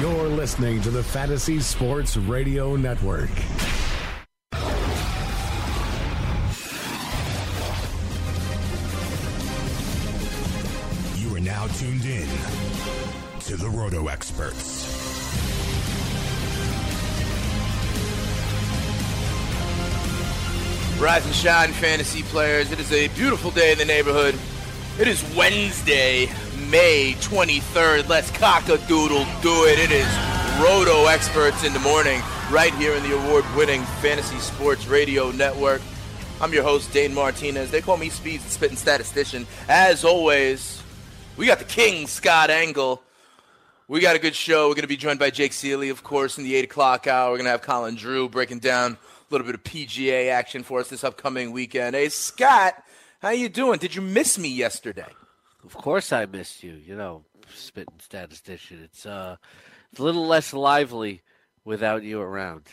You're listening to the Fantasy Sports Radio Network. You are now tuned in to the Roto Experts. Rise and shine, fantasy players. It is a beautiful day in the neighborhood. It is Wednesday, May 23rd. Let's cock a doodle do it. It is Roto Experts in the morning, right here in the award winning Fantasy Sports Radio Network. I'm your host, Dane Martinez. They call me Speeds the Spitting Statistician. As always, we got the king, Scott Engel. We got a good show. We're going to be joined by Jake Ciely, of course, in the 8 o'clock hour. We're going to have Colin Drew breaking down a little bit of PGA action for us this upcoming weekend. Hey, Scott, how you doing? Did you miss me yesterday? Of course, I missed you. You know, spitting statistician. It's uh, it's a little less lively without you around.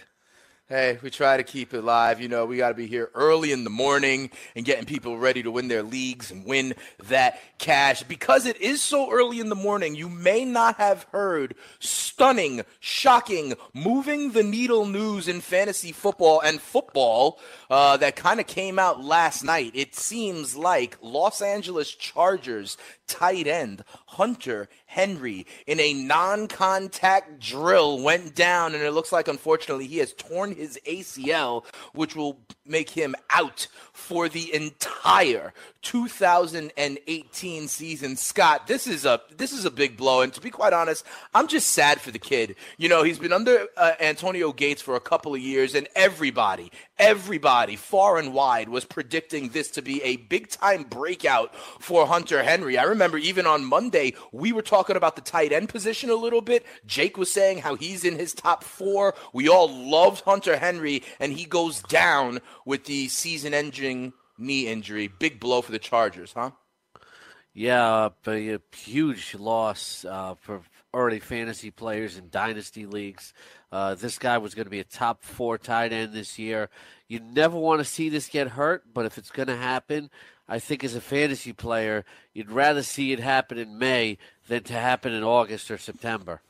Hey, we try to keep it live. You know, we got to be here early in the morning and getting people ready to win their leagues and win that cash. Because it is so early in the morning, you may not have heard stunning, shocking, moving the needle news in fantasy football and football uh, that kind of came out last night. It seems like Los Angeles Chargers tight end Hunter Henry in a non contact drill went down, and it looks like, unfortunately, he has torn his ACL, which will make him out for the entire 2018 season. Scott, this is a this is a big blow, and to be quite honest, I'm just sad for the kid. You know, he's been under uh, Antonio Gates for a couple of years, and everybody, everybody, far and wide, was predicting this to be a big time breakout for Hunter Henry. I remember even on Monday we were talking about the tight end position a little bit. Jake was saying how he's in his top four. We all loved Hunter Henry, and he goes down with the season-ending knee injury. Big blow for the Chargers, huh? Yeah, a huge loss uh, for already fantasy players in dynasty leagues. Uh, this guy was going to be a top four tight end this year. You never want to see this get hurt, but if it's going to happen, I think as a fantasy player, you'd rather see it happen in May than to happen in August or September.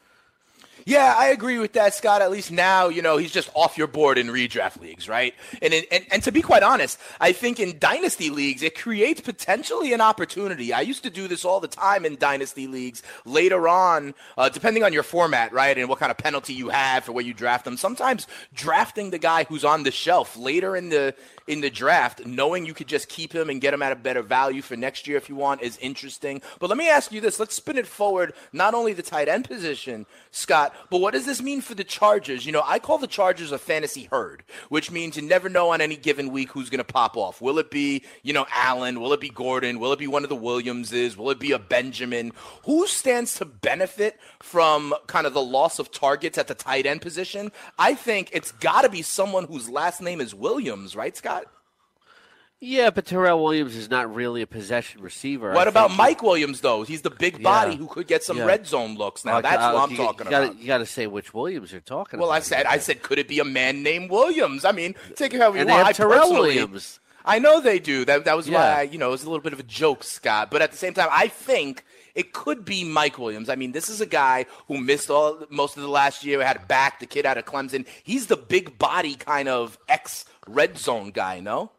Yeah, I agree with that, Scott. At least now, you know, he's just off your board in redraft leagues, right? And, in, and and to be quite honest, I think in dynasty leagues it creates potentially an opportunity. I used to do this all the time in dynasty leagues. Later on, uh, depending on your format, right, and what kind of penalty you have for where you draft them. Sometimes drafting the guy who's on the shelf later in the in the draft, knowing you could just keep him and get him at a better value for next year if you want, is interesting. But let me ask you this: Let's spin it forward. Not only the tight end position, Scott, but what does this mean for the Chargers? You know, I call the Chargers a fantasy herd, which means you never know on any given week who's going to pop off. Will it be, you know, Allen? Will it be Gordon? Will it be one of the Williamses? Will it be a Benjamin? Who stands to benefit from kind of the loss of targets at the tight end position? I think it's got to be someone whose last name is Williams, right, Scott? Yeah, but Tyrell Williams is not really a possession receiver. What I about Mike Williams, though? He's the big body Yeah. who could get some Yeah. red zone looks. Now, that's uh, what I'm you, talking you gotta, about. You got to say which Williams you're talking Well, about. I said, I said, could it be a man named Williams? I mean, take it however you and want. I Tyrell Williams. I know they do. That that was why I, you know it was a little bit of a joke, Scott. But at the same time, I think it could be Mike Williams. I mean, this is a guy who missed all most of the last year. Had a back, the kid out of Clemson. He's the big body kind of ex red zone guy. No.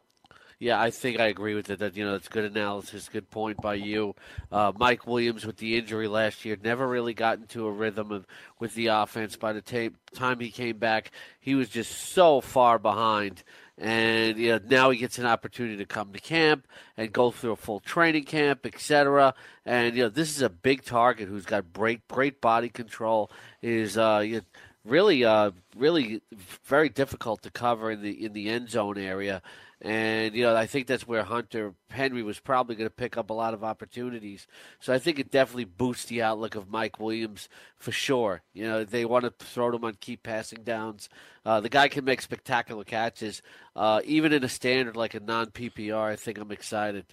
Yeah, I think I agree with it. That you know, it's good analysis, good point by you. Uh, Mike Williams with the injury last year never really got into a rhythm of with the offense. By the ta- time he came back, he was just so far behind. And you know, now he gets an opportunity to come to camp and go through a full training camp, etc. And you know, this is a big target who's got great, great body control. Is uh, you know, really, uh, really very difficult to cover in the in the end zone area. And you know, I think that's where Hunter Henry was probably going to pick up a lot of opportunities. So I think it definitely boosts the outlook of Mike Williams for sure. You know, they want to throw him on key passing downs. Uh, the guy can make spectacular catches, uh, even in a standard like a non PPR. I think I'm excited.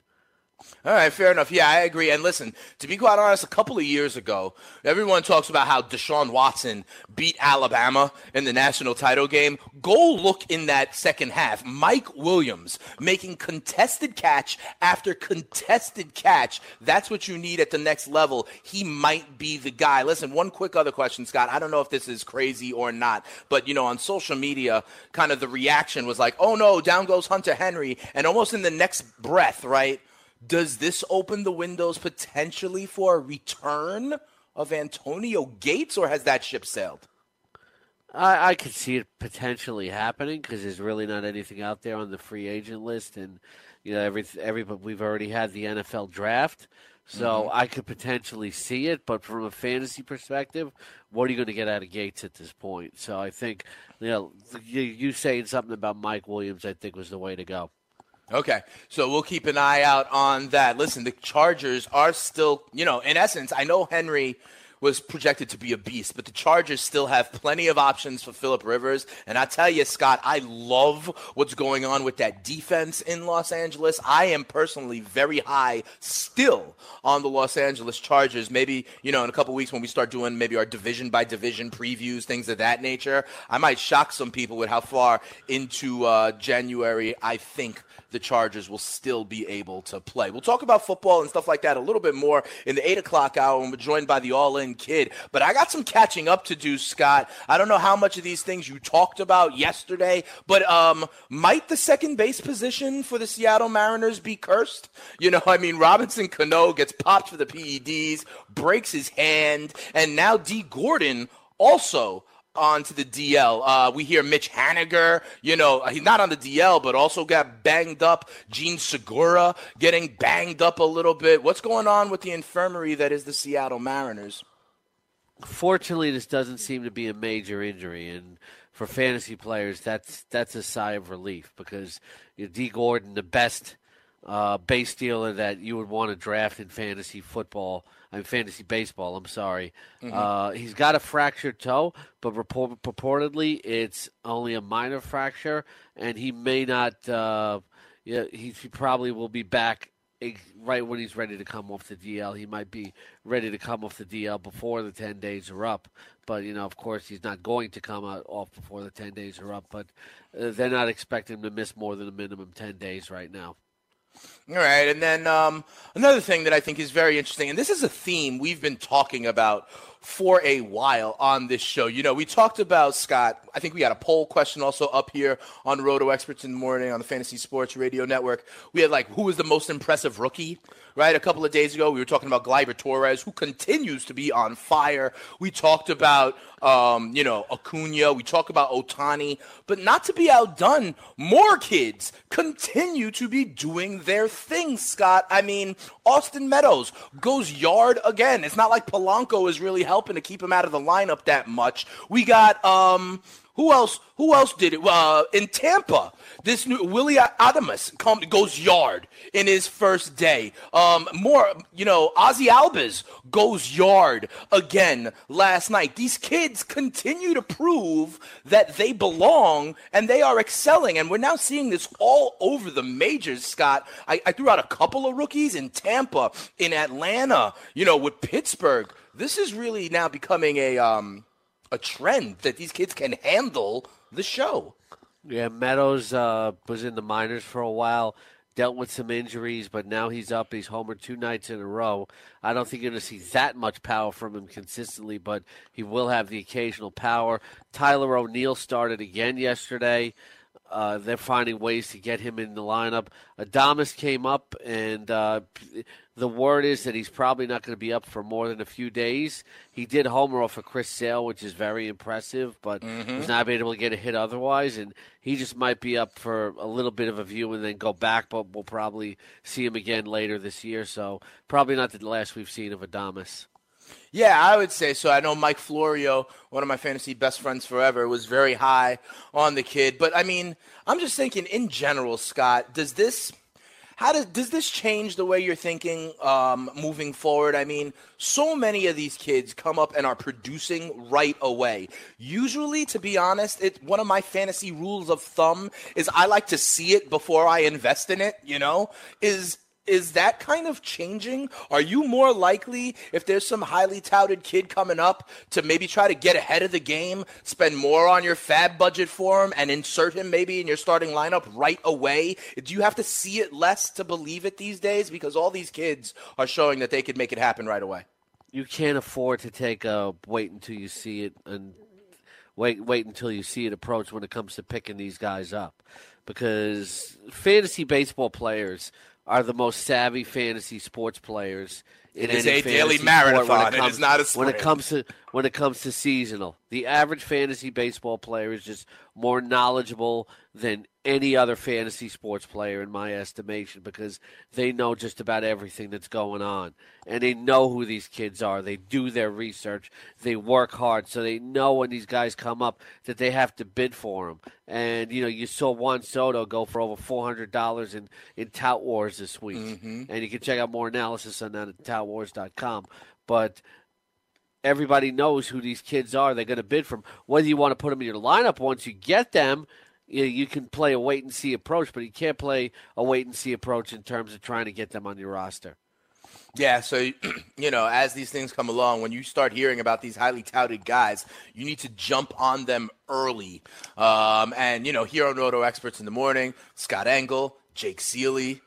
All right, fair enough. Yeah, I agree. And listen, to be quite honest, a couple of years ago, everyone talks about how Deshaun Watson beat Alabama in the national title game. Go look in that second half. Mike Williams making contested catch after contested catch. That's what you need at the next level. He might be the guy. Listen, one quick other question, Scott. I don't know if this is crazy or not, but you know, on social media, kind of the reaction was like, "Oh no, down goes Hunter Henry," and almost in the next breath, right? Does this open the windows potentially for a return of Antonio Gates, or has that ship sailed? I, I could see it potentially happening because there's really not anything out there on the free agent list, and you know every every we've already had the NFL draft, so mm-hmm. I could potentially see it. But from a fantasy perspective, what are you going to get out of Gates at this point? So I think you know you, you saying something about Mike Williams, I think was the way to go. Okay, so we'll keep an eye out on that. Listen, the Chargers are still, you know, in essence, I know Henry was projected to be a beast, but the Chargers still have plenty of options for Philip Rivers. And I tell you, Scott, I love what's going on with that defense in Los Angeles. I am personally very high still on the Los Angeles Chargers. Maybe, you know, in a couple weeks when we start doing maybe our division by division previews, things of that nature, I might shock some people with how far into uh, January I think the Chargers will still be able to play. We'll talk about football and stuff like that a little bit more in the 8 o'clock hour when we're joined by the All In Kid. But I got some catching up to do, Scott. I don't know how much of these things you talked about yesterday, but um, might the second base position for the Seattle Mariners be cursed? You know, I mean, Robinson Cano gets popped for the PEDs, breaks his hand, and now Dee Gordon also onto the DL. Uh, we hear Mitch Haniger, you know, he's not on the DL, but also got banged up. Jean Segura getting banged up a little bit. What's going on with the infirmary that is the Seattle Mariners? Fortunately, this doesn't seem to be a major injury, and for fantasy players, that's that's a sigh of relief because you know, Dee Gordon, the best uh, base dealer that you would want to draft in fantasy football I mean, fantasy baseball. I'm sorry. Mm-hmm. Uh, he's got a fractured toe, but report, purportedly it's only a minor fracture, and he may not. Uh, yeah, he, he probably will be back right when he's ready to come off the DL. He might be ready to come off the DL before the 10 days are up. But, you know, of course, he's not going to come off before the 10 days are up. But uh, they're not expecting him to miss more than a minimum 10 days right now. All right, and then um, another thing that I think is very interesting, and this is a theme we've been talking about for a while on this show. You know, we talked about Scott. I think we had a poll question also up here on Roto Experts in the Morning on the Fantasy Sports Radio Network. We had like, who was the most impressive rookie? right? A couple of days ago, we were talking about Gleyber Torres, who continues to be on fire. We talked about, um, you know, Acuna. We talked about Ohtani, But not to be outdone, more kids continue to be doing their thing, Scott. I mean, Austin Meadows goes yard again. It's not like Polanco is really helping to keep him out of the lineup that much. We got, um, who else? Who else did it? Uh, in Tampa, this new Willy Adames come, goes yard in his first day. Um, more, you know, Ozzy Albies goes yard again last night. These kids continue to prove that they belong and they are excelling, and we're now seeing this all over the majors. Scott, I, I threw out a couple of rookies in Tampa, in Atlanta, you know, with Pittsburgh. This is really now becoming a um, a trend that these kids can handle the show. Yeah, Meadows uh, was in the minors for a while, dealt with some injuries, but now he's up. He's homered two nights in a row. I don't think you're going to see that much power from him consistently, but he will have the occasional power. Tyler O'Neill started again yesterday. Uh, they're finding ways to get him in the lineup. Adames came up, and uh, the word is that he's probably not going to be up for more than a few days. He did homer off of Chris Sale, which is very impressive, but mm-hmm. was not able to get a hit otherwise. And he just might be up for a little bit of a view and then go back, but we'll probably see him again later this year. So probably not the last we've seen of Adames. Yeah, I would say so. I know Mike Florio, one of my fantasy best friends forever, was very high on the kid. But I mean, I'm just thinking in general, Scott, does this how does does this change the way you're thinking um, moving forward? I mean, so many of these kids come up and are producing right away. Usually, to be honest, it one of my fantasy rules of thumb is I like to see it before I invest in it. You know, is is that kind of changing? Are you more likely, if there's some highly touted kid coming up, to maybe try to get ahead of the game, spend more on your FAAB budget for him, and insert him maybe in your starting lineup right away? Do you have to see it less to believe it these days? Because all these kids are showing that they could make it happen right away. You can't afford to take a wait until you see it and wait wait until you see it approach when it comes to picking these guys up because fantasy baseball players are the most savvy fantasy sports players. In it is a daily marathon. Comes, it is not a sprint. When it comes to when it comes to seasonal, the average fantasy baseball player is just more knowledgeable than any other fantasy sports player, in my estimation, because they know just about everything that's going on. And they know who these kids are. They do their research. They work hard. So they know when these guys come up that they have to bid for them. And, you know, you saw Juan Soto go for over $400 in, in Tout Wars this week. Mm-hmm. And you can check out more analysis on that at toutwars.com. But everybody knows who these kids are. They're going to bid from. Whether you want to put them in your lineup once you get them – you, know, you can play a wait and see approach, but you can't play a wait and see approach in terms of trying to get them on your roster. Yeah, so you know, as these things come along, when you start hearing about these highly touted guys, you need to jump on them early. Um, and you know, here on Roto Experts in the morning, Scott Engel, Jake Ciely,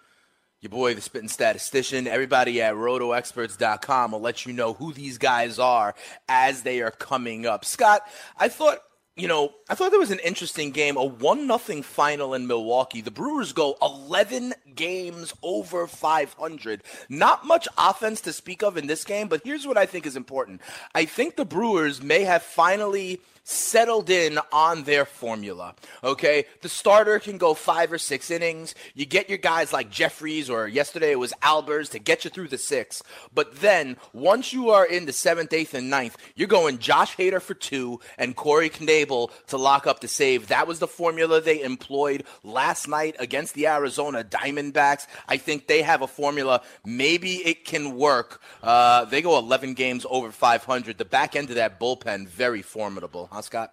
your boy, the spitting statistician, everybody at rotoexperts.com will let you know who these guys are as they are coming up. Scott, I thought you know, I thought there was an interesting game, a one nothing final in Milwaukee. The Brewers go 11 games over 500. Not much offense to speak of in this game, but here's what I think is important. I think the Brewers may have finally settled in on their formula. Okay, the starter can go five or six innings. You get your guys like Jeffress or yesterday it was Albers to get you through the six. But then once you are in the seventh, eighth, and ninth, you're going Josh Hader for two and Corey Knebel to lock up the save. That was the formula they employed last night against the Arizona Diamondbacks. I think they have a formula. Maybe it can work. Uh, they go 11 games over 500. The back end of that bullpen very formidable. Huh? Huh, Scott?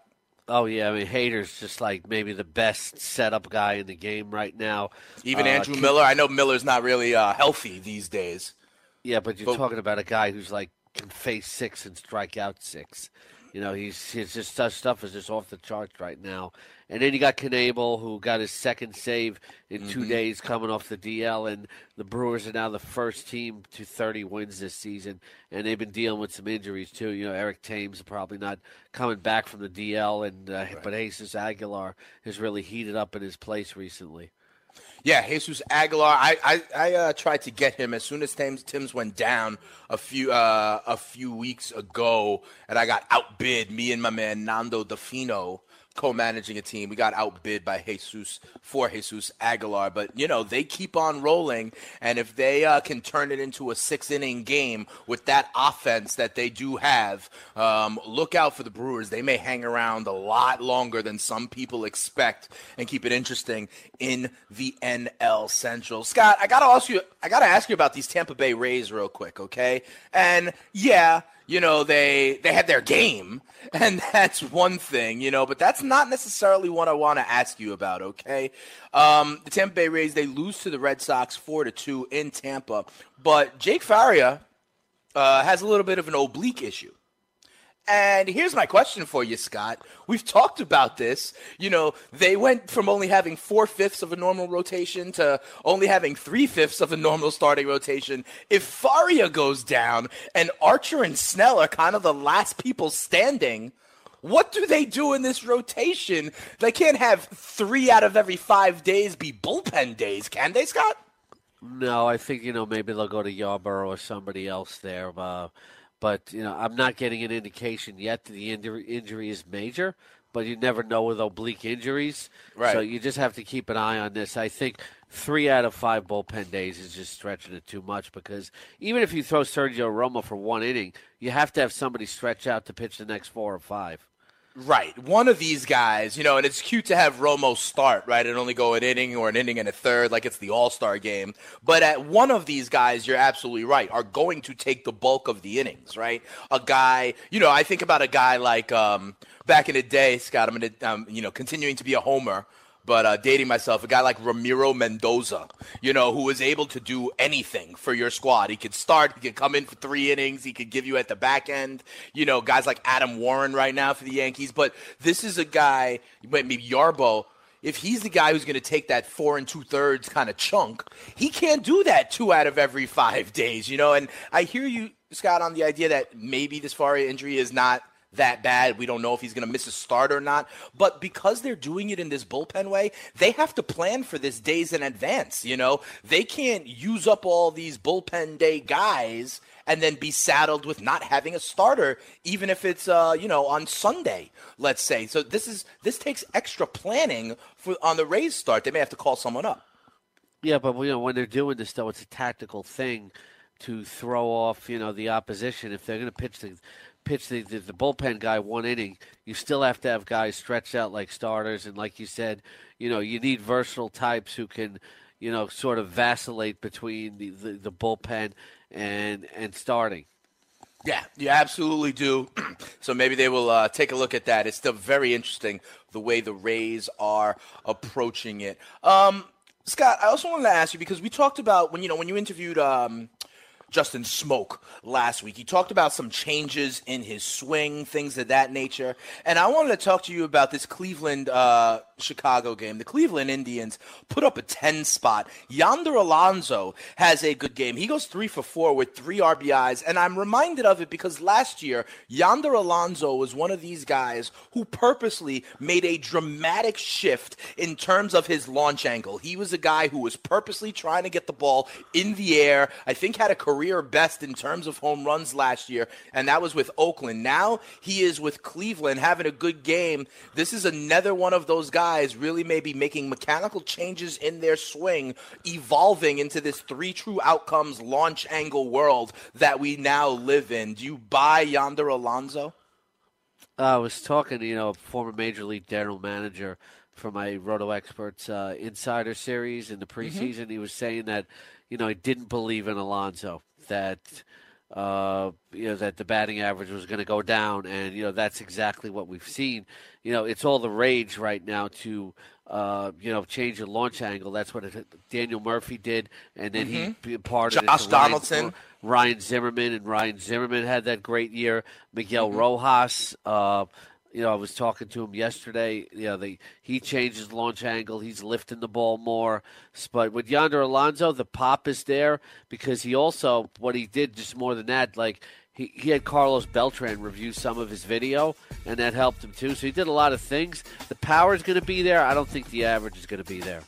Oh yeah, I mean Hader's just like maybe the best setup guy in the game right now. Even uh, Andrew can, Miller. I know Miller's not really uh, healthy these days. Yeah, but you're but, talking about a guy who's like can face six and strike out six. You know, he's, just such stuff is just off the charts right now. And then you got Knebel, who got his second save in mm-hmm. two days coming off the DL. And the Brewers are now the first team to 30 wins this season. And they've been dealing with some injuries, too. You know, Eric Thames probably not coming back from the DL. and uh, right. But Jesus Aguilar has really heated up in his place recently. Yeah, Jesus Aguilar. I I, I uh, tried to get him as soon as Thames, Thames went down a few uh, a few weeks ago, and I got outbid. Me and my man Nando Di Fino co-managing a team. We got outbid by Jesus for Jesus Aguilar, but you know they keep on rolling, and if they uh, can turn it into a six-inning game with that offense that they do have, um, look out for the Brewers. They may hang around a lot longer than some people expect and keep it interesting in the NL Central. Scott, I gotta ask you. I gotta ask you about these Tampa Bay Rays real quick, okay? And yeah you know they they had their game. And that's one thing you know but that's not necessarily what i want to ask you about okay? Um, the tampa bay rays they lose to the red sox four to two in tampa but jake faria uh, has a little bit of an oblique issue and here's my question for you, Scott. We've talked about this. You know, they went from only having four fifths of a normal rotation to only having three fifths of a normal starting rotation. If Faria goes down and Archer and Snell are kind of the last people standing, What do they do in this rotation? They can't have three out of every five days be bullpen days, can they, Scott? No, I think you know maybe they'll go to Yarbrough or somebody else there. Uh, but you know, I'm not getting an indication yet that the injury, injury is major. But you never know with oblique injuries, Right. so you just have to keep an eye on this. I think three out of five bullpen days is just stretching it too much because even if you throw Sergio Romo for one inning, you have to have somebody stretch out to pitch the next four or five. Right. One of these guys, you know, and it's cute to have Romo start, right, and only go an inning or an inning and a third, like it's the All Star game. But at one of these guys, you're absolutely right, are going to take the bulk of the innings, right? A guy, you know, I think about a guy like um, back in the day, Scott, I'm going to, um, you know, continuing to be a homer but uh, dating myself, a guy like Ramiro Mendoza, you know, who is able to do anything for your squad. He could start, he could come in for three innings, he could give you at the back end. You know, guys like Adam Warren right now for the Yankees. But this is a guy, maybe Yarbo. If he's the guy who's going to take that four and two thirds kind of chunk, he can't do that two out of every five days, you know. And I hear you, Scott, on the idea that maybe this Faria injury is not that bad. We don't know if he's going to miss a start or not. But because they're doing it in this bullpen way, they have to plan for this days in advance. You know, they can't use up all these bullpen day guys and then be saddled with not having a starter, even if it's uh, you know on Sunday, let's say. So this is this takes extra planning for on the Rays start. They may have to call someone up. Yeah, but you know when they're doing this though, it's a tactical thing to throw off you know the opposition. If they're going to pitch the pitch the, the, the bullpen guy one inning, you still have to have guys stretched out like starters. And like you said, you know you need versatile types who can you know sort of vacillate between the, the, the bullpen and and starting. Yeah, you absolutely do. so maybe they will uh, take a look at that. It's still very interesting the way the Rays are approaching it. Um, Scott, I also wanted to ask you because we talked about when you know when you interviewed um, Justin Smoak last week. He talked about some changes in his swing, things of that nature. And I wanted to talk to you about this Cleveland uh, Chicago game. The Cleveland Indians put up a 10 spot. Yonder Alonso has a good game. He goes three for four with three RBIs. And I'm reminded of it because last year, Yonder Alonso was one of these guys who purposely made a dramatic shift in terms of his launch angle. He was a guy who was purposely trying to get the ball in the air. I think had a career best in terms of home runs last year, and that was with Oakland. Now he is with Cleveland having a good game. This is another one of those guys really maybe making mechanical changes in their swing, evolving into this three true outcomes launch angle world that we now live in. Do you buy Yonder Alonso? Uh, I was talking to you know a former major league general manager for my Roto Experts uh, Insider Series in the preseason. He was saying that you know he didn't believe in Alonso that uh, you know that the batting average was going to go down, and you know that's exactly what we've seen. You know, it's all the rage right now to uh, you know change the launch angle. That's what it, Daniel Murphy did, and then he parted Josh it to Ryan- Donaldson. Ryan Zimmerman, and Ryan Zimmerman had that great year. Miguel Mm-hmm. Rojas. Uh, you know, I was talking to him yesterday. You know, the, he changed his launch angle. He's lifting the ball more. But with Yonder Alonso, the pop is there because he also, what he did just more than that, like he, he had Carlos Beltran review some of his video, and that helped him too. So he did a lot of things. The power is going to be there. I don't think the average is going to be there.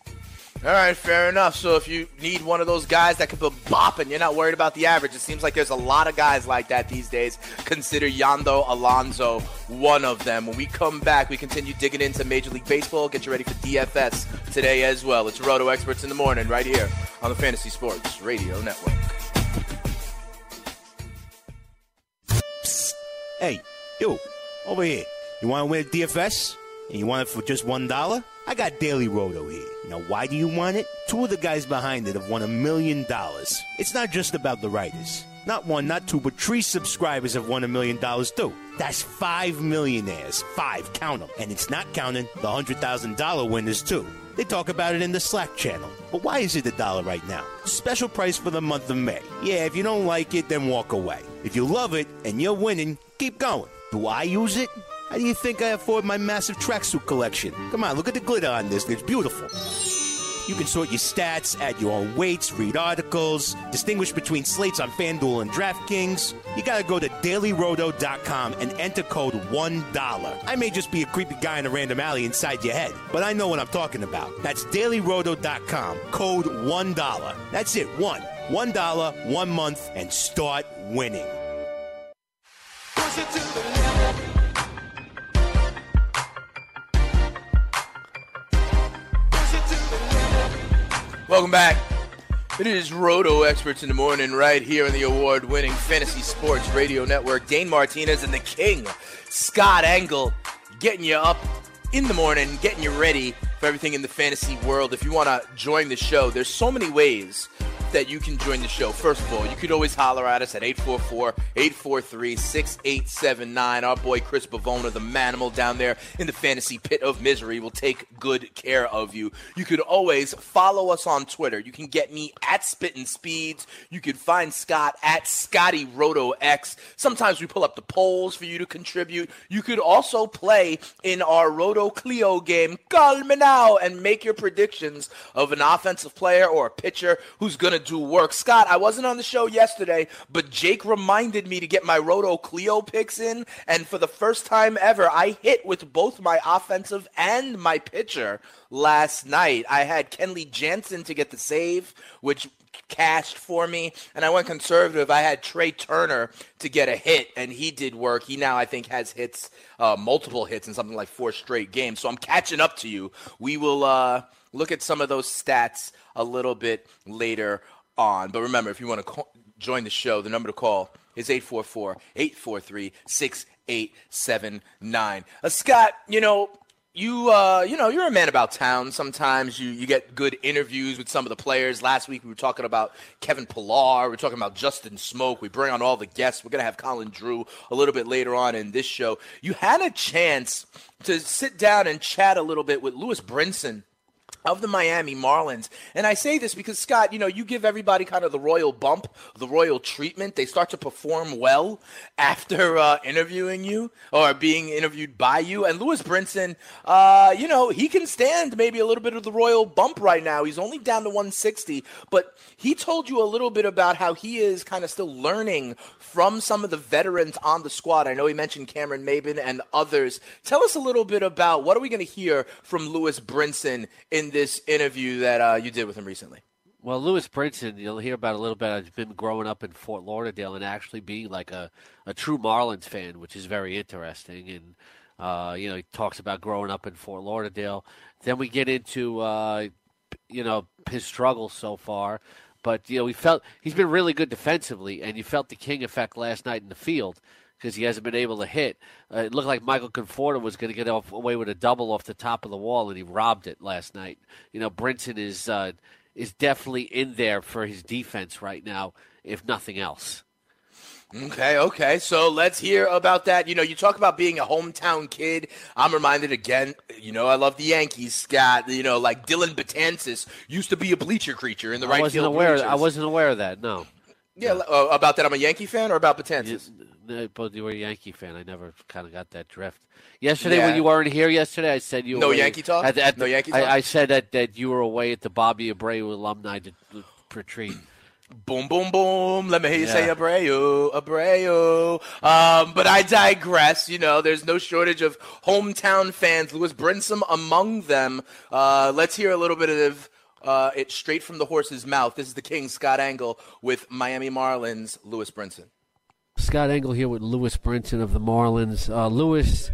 All right, fair enough. So if you need one of those guys that can be bopping, you're not worried about the average. It seems like there's a lot of guys like that these days. Consider Yando Alonso one of them. When we come back, we continue digging into Major League Baseball. Get you ready for DFS today as well. It's Roto Experts in the morning right here on the Fantasy Sports Radio Network. Hey, you, over here. You want to win DFS? And you want it for just one dollar? I got Daily Roto here. Now, why do you want it? Two of the guys behind it have won a million dollars. It's not just about the writers. Not one, not two, but three subscribers have won a million dollars too. That's five millionaires. Five, count them. And it's not counting the $100,000 winners too. They talk about it in the Slack channel. But why is it a dollar right now? Special price for the month of May. Yeah, if you don't like it, then walk away. If you love it and you're winning, keep going. Do I use it? How do you think I afford my massive tracksuit collection? Come on, look at the glitter on this. It's beautiful. You can sort your stats, add your own weights, read articles, distinguish between slates on FanDuel and DraftKings. You gotta go to dailyroto.com and enter code $1. I may just be a creepy guy in a random alley inside your head, but I know what I'm talking about. That's dailyroto.com, code $1. That's it, one. $1, one month, and start winning. Welcome back. It is Roto Experts in the Morning right here on the award winning Fantasy Sports Radio Network. Dane Martinez and the King, Scott Engel, getting you up in the morning, getting you ready for everything in the fantasy world. If you want to join the show, there's so many ways that you can join the show. First of all, you could always holler at us at 844-843-6879. Our boy Chris Bavona, the manimal down there in the fantasy pit of misery, will take good care of you. You could always follow us on Twitter. You can get me at Spittin' Speeds. You can find Scott at Scotty Roto X. Sometimes we pull up the polls for you to contribute. You could also play in our Roto Cleo game. Call me now and make your predictions of an offensive player or a pitcher who's going to do work. Scott, I wasn't on the show yesterday, but Jake reminded me to get my Roto Cleo picks in, and for the first time ever, I hit with both my offensive and my pitcher last night. I had Kenley Jansen to get the save, which cashed for me, and I went conservative. I had Trea Turner to get a hit, and he did work. He now, I think, has hits, uh, multiple hits in something like four straight games. So I'm catching up to you. We will uh, look at some of those stats a little bit later on. But remember, if you want to call, join the show, the number to call is 844 843 6879. Uh, Scott, you know, you uh, you know, you're a man about town. Sometimes you, you get good interviews with some of the players. Last week we were talking about Kevin Pillar. We are talking about Justin Smoak. We bring on all the guests. We're gonna have Colin Drew a little bit later on in this show. You had a chance to sit down and chat a little bit with Lewis Brinson of the Miami Marlins. And I say this because, Scott, you know, you give everybody kind of the royal bump, the royal treatment. They start to perform well after uh, interviewing you or being interviewed by you. And Lewis Brinson, uh, you know, he can stand maybe a little bit of the royal bump right now. He's only down to 160, but he told you a little bit about how he is kind of still learning from some of the veterans on the squad. I know he mentioned Cameron Maybin and others. Tell us a little bit about what are we going to hear from Lewis Brinson in this interview that uh, you did with him recently? Well, Lewis Brinson, you'll hear about a little bit. I've been growing up in Fort Lauderdale and actually being like a, a true Marlins fan, which is very interesting. And, uh, you know, he talks about growing up in Fort Lauderdale. Then we get into, uh, you know, his struggles so far. But, you know, we felt he's been really good defensively, and you felt the King effect last night in the field because he hasn't been able to hit. Uh, it looked like Michael Conforto was going to get off, away with a double off the top of the wall, and he robbed it last night. You know, Brinson is uh, is definitely in there for his defense right now, if nothing else. Okay, okay. So let's hear about that. You know, you talk about being a hometown kid. I'm reminded again, you know, I love the Yankees, Scott. You know, like Dellin Betances used to be a bleacher creature in the I right wasn't field. aware. bleachers. I wasn't aware of that. No. Yeah, uh, about that. I'm a Yankee fan or about Betances? No, But you were a Yankee fan. I never kind of got that drift. Yesterday, Yeah. when you weren't here yesterday, I said you were No Yankee talk? At, at No the- Yankee I, talk? I said that, that you were away at the Bobby Abreu alumni retreat. Boom, boom, boom. Let me hear you say Abreu, Abreu. Um, but I digress. You know, there's no shortage of hometown fans. Lewis Brinson among them. Uh, let's hear a little bit of uh, it straight from the horse's mouth. This is the King, Scott Engel, with Miami Marlins, Lewis Brinson. Scott Engel here with Lewis Brinson of the Marlins. Uh, Lewis,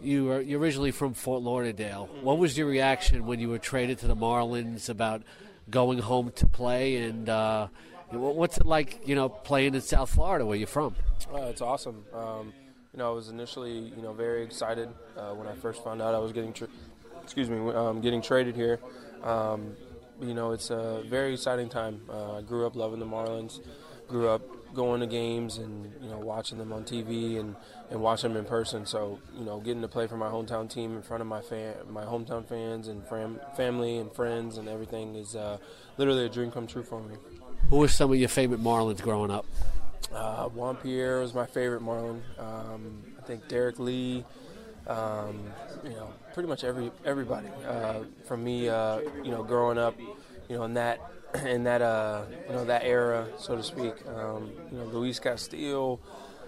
you are you're originally from Fort Lauderdale. What was your reaction when you were traded to the Marlins about going home to play? And uh, what's it like, you know, playing in South Florida, where you're from? Uh, it's awesome. Um, you know, I was initially, you know, very excited uh, when I first found out I was getting, tra- excuse me, um, getting traded here. Um, you know, it's a very exciting time. Uh, I grew up loving the Marlins. Grew up going to games and you know watching them on TV and, and watching them in person. So you know, getting to play for my hometown team in front of my fan, my hometown fans and fam- family and friends and everything is uh, literally a dream come true for me. Who were some of your favorite Marlins growing up? Uh, Juan Pierre was my favorite Marlin. Um, I think Derrek Lee, Um, you know, pretty much every everybody. Uh, from me, uh, you know, growing up, you know, in that in that uh, you know that era, so to speak. Um, you know, Luis Castillo.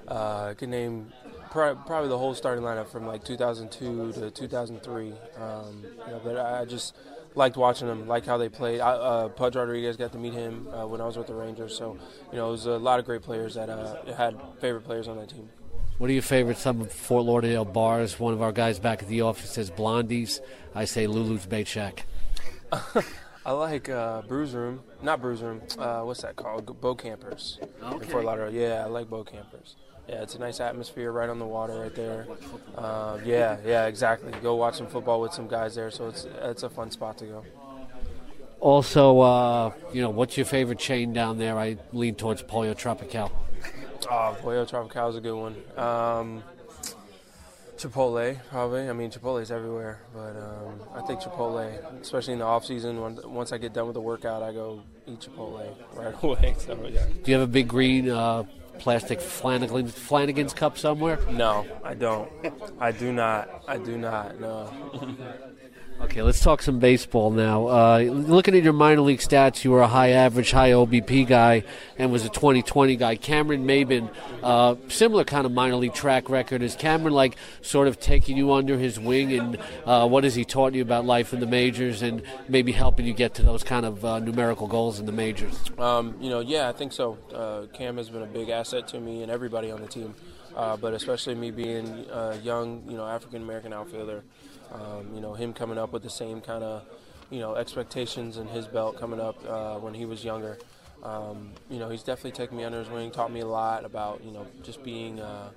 Uh, I can name probably the whole starting lineup from like 2002 to 2003. Um, you know, but I just liked watching them, like how they played. I, uh, Pudge Rodriguez got to meet him uh, when I was with the Rangers, so you know it was a lot of great players that uh, had favorite players on that team. What are your favorite some of Fort Lauderdale bars? One of our guys back at the office says Blondie's. I say Lulu's Bait Shack. I like uh, Brews Room, not Brews Room. Uh, what's that called? Boat Campers okay. in Fort Lauderdale. Yeah, I like Boat Campers. Yeah, it's a nice atmosphere right on the water right there. Uh, yeah, yeah, exactly. Go watch some football with some guys there, so it's it's a fun spot to go. Also, uh, you know, what's your favorite chain down there? I lean towards Pollo Tropical. Oh, Pollo Tropical is a good one. Um, Chipotle, probably. I mean, Chipotle is everywhere, but um, I think Chipotle, especially in the off season, when, once I get done with the workout, I go eat Chipotle right away. So yeah. Do you have a big green uh, plastic Flanagan's, Flanagan's cup somewhere? No, I don't. I do not. I do not. No. Okay, let's talk some baseball now. Uh, looking at your minor league stats, you were a high average, high OBP guy, and was a 2020 guy. Cameron Maybin, uh, similar kind of minor league track record. Is Cameron like sort of taking you under his wing, and uh, what has he taught you about life in the majors, and maybe helping you get to those kind of uh, numerical goals in the majors? Um, you know, yeah, I think so. Uh, Cam has been a big asset to me and everybody on the team, uh, but especially me being a young, you know, African American outfielder. Um, you know, him coming up with the same kind of, you know, expectations in his belt coming up uh, when he was younger. Um, you know, he's definitely taken me under his wing, taught me a lot about, you know, just being, uh,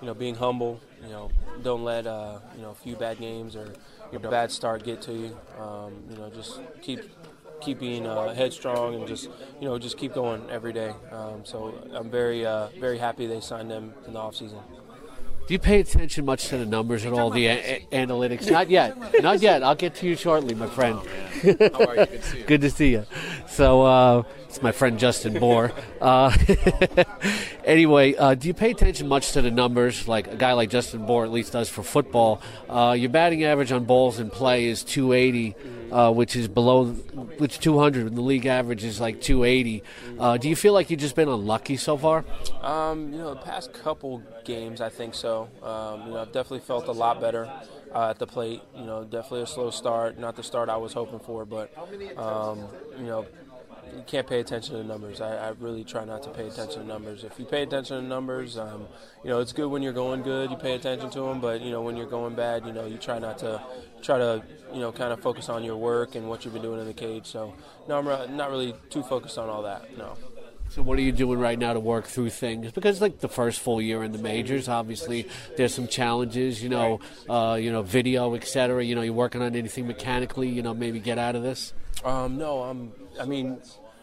you know, being humble. You know, don't let, uh, you know, a few bad games or your bad start get to you. Um, you know, just keep keep being uh, headstrong and just you know just keep going every day. Um, so I'm very uh, very happy they signed them in the off season. Do you pay attention much to the numbers and all the a- analytics? Not yet. Not yet. I'll get to you shortly, my friend. Oh, How are you? Good to see you. Good to see you. So, uh, it's my friend Justin Bohr. Uh, anyway, uh, do you pay attention much to the numbers, like a guy like Justin Bohr at least does for football? Uh, your batting average on balls in play is 280 uh, which is below, which 200, and the league average is like 280. Uh, do you feel like you've just been unlucky so far? Um, you know, the past couple games, I think so. Um, you know, I've definitely felt a lot better. Uh, at the plate. You know, definitely a slow start, not the start I was hoping for, but um, you know, you can't pay attention to numbers. I, I, really try not to pay attention to numbers. If you pay attention to numbers, um, you know it's good when you're going good. You pay attention to them, but you know when you're going bad, you know you try not to try to you know kind of focus on your work and what you've been doing in the cage. So no, I'm not really too focused on all that. No. So what are you doing right now to work through things? Because like the first full year in the majors, obviously there's some challenges. You know, uh, you know, video, etc. You know, you're working on anything mechanically. You know, maybe get out of this. Um, no, I'm. I mean,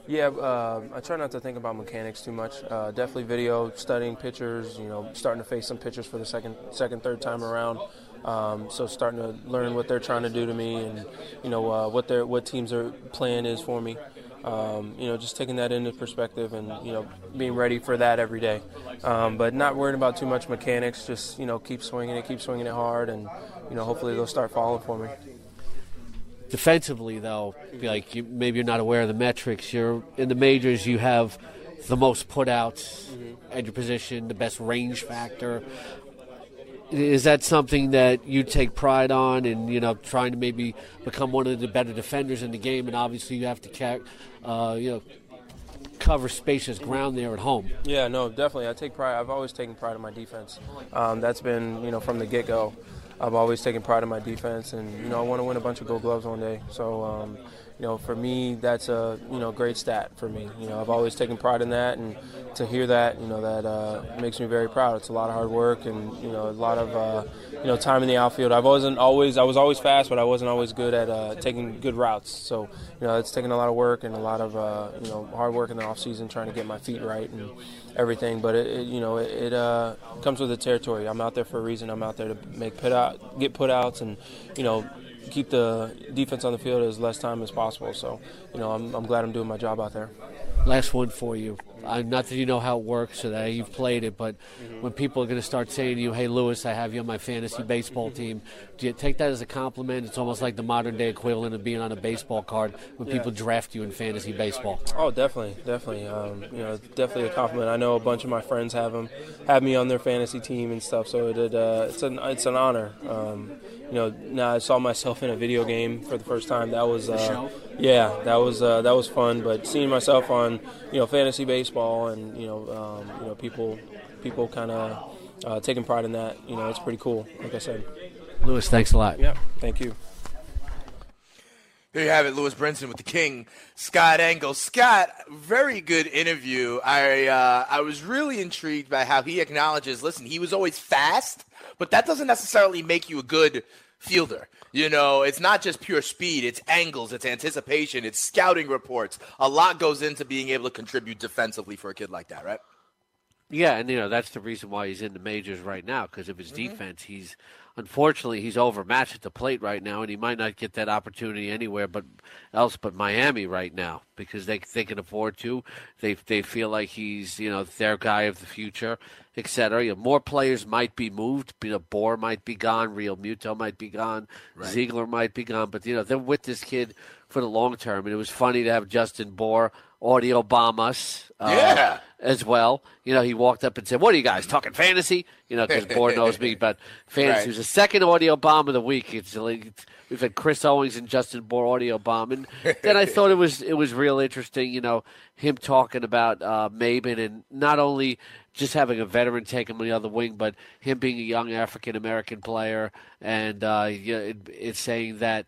yeah, uh, I try not to think about mechanics too much. Uh, definitely video, studying pitchers. You know, starting to face some pitchers for the second, second, third time around. Um, so starting to learn what they're trying to do to me, and you know uh, what their what teams their plan is for me. Um, you know, just taking that into perspective and you know being ready for that every day. Um, but not worrying about too much mechanics. Just you know keep swinging it, keep swinging it hard, and you know hopefully they'll start falling for me. Defensively, though, like you, maybe you're not aware of the metrics. You're in the majors. You have the most putouts mm-hmm. at your position, the best range factor. Is that something that you take pride on, and you know, trying to maybe become one of the better defenders in the game? And obviously, you have to, uh, you know, cover spacious ground there at home. Yeah, no, definitely. I take pride. I've always taken pride in my defense. Um, that's been, you know, from the get go. I've always taken pride in my defense, and you know I want to win a bunch of Gold Gloves one day. So, um, you know, for me, that's a you know great stat for me. You know, I've always taken pride in that, and to hear that, you know, that uh, makes me very proud. It's a lot of hard work, and you know, a lot of uh, you know time in the outfield. I wasn't always I was always fast, but I wasn't always good at uh, taking good routes. So, you know, it's taken a lot of work and a lot of uh, you know hard work in the off season trying to get my feet right and everything. But it, it you know it, it uh, comes with the territory. I'm out there for a reason. I'm out there to make put out, get put outs, and you know keep the defense on the field as less time as possible. So you know I'm, I'm glad I'm doing my job out there. Last one for you. uh, not that you know how it works or that you've played it, but mm-hmm. when people are going to start saying to you, "Hey, Lewis, I have you on my fantasy baseball team," take that as a compliment? It's almost like the modern day equivalent of being on a baseball card when yeah. people draft you in fantasy baseball. Oh, definitely, definitely. Um, you know, definitely a compliment. I know a bunch of my friends have them, have me on their fantasy team and stuff. So it, uh, it's an it's an honor. Um, you know, now I saw myself in a video game for the first time. That was, uh, yeah, that was uh, that was fun. But seeing myself on, you know, fantasy baseball and you know, um, you know, people, people kind of uh, taking pride in that. You know, it's pretty cool. Like I said. Lewis, thanks a lot. Yeah, thank you. There you have it, Lewis Brinson with the King, Scott Engel. Scott, very good interview. I uh, I was really intrigued by how he acknowledges. Listen, he was always fast, but that doesn't necessarily make you a good fielder. You know, it's not just pure speed, it's angles, it's anticipation, it's scouting reports. A lot goes into being able to contribute defensively for a kid like that, right? Yeah, and you know that's the reason why he's in the majors right now because of his mm-hmm. defense. He's unfortunately he's overmatched at the plate right now, and he might not get that opportunity anywhere but else but Miami right now because they they can afford to. They they feel like he's you know their guy of the future, etc. You know, more players might be moved. You know, Bour might be gone, Realmuto might be gone, right. Ziegler might be gone, but you know they're with this kid for the long term, and it was funny to have Justin Bour audio bomb us. Uh, yeah. As well, you know, he walked up and said, "What are you guys talking fantasy?" You know, because Bour knows me, but fantasy right. was the second audio bomb of the week. It's, like we've had Chris Owings and Justin Bour audio bomb, and then I thought it was it was real interesting. You know, him talking about uh, and not only just having a veteran take him on the other wing, but him being a young African American player, and uh, it, it's saying that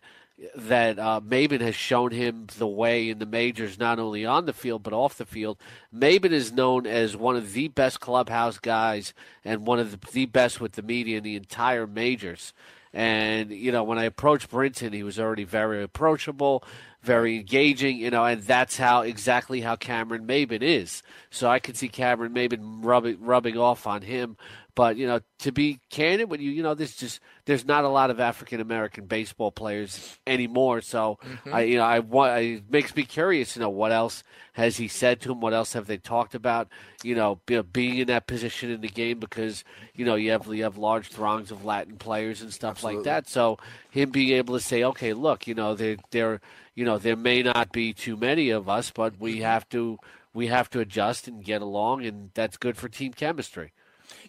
that uh, Maybin has shown him the way in the majors, not only on the field but off the field. Maybin is known as one of the best clubhouse guys and one of the, the best with the media in the entire majors. And you know, when I approached Brinson, he was already very approachable, very engaging. You know, and that's how exactly how Cameron Maybin is. So I could see Cameron Maybin rubbing rubbing off on him but you know, to be candid with you, you know, there's just there's not a lot of African American baseball players anymore. So mm-hmm. I, you know, I want it makes me curious. You know, what else has he said to him? What else have they talked about? You know, being in that position in the game because you know you have you have large throngs of Latin players and stuff Absolutely. like that. So him being able to say, okay, look, you know, there there you know there may not be too many of us, but we mm-hmm. have to we have to adjust and get along, and that's good for team chemistry.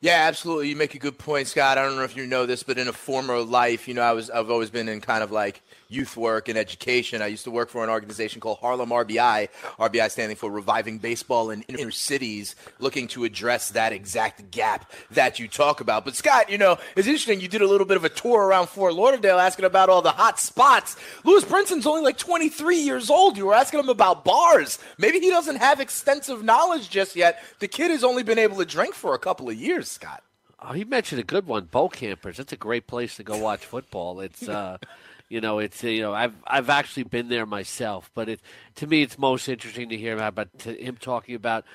Yeah, absolutely. You make a good point, Scott. I don't know if you know this, but in a former life, you know, I was I've always been in kind of like youth work and education. I used to work for an organization called Harlem RBI, RBI standing for Reviving Baseball in Inner Cities, looking to address that exact gap that you talk about. But Scott, you know, it's interesting. You did a little bit of a tour around Fort Lauderdale asking about all the hot spots. Lewis Brinson's only like 23 years old. You were asking him about bars. Maybe he doesn't have extensive knowledge just yet. The kid has only been able to drink for a couple of years, Scott. Oh, he mentioned a good one, Bokampers. That's a great place to go watch football. It's uh, you know, it's you know, I've I've actually been there myself, but it to me it's most interesting to hear about him talking about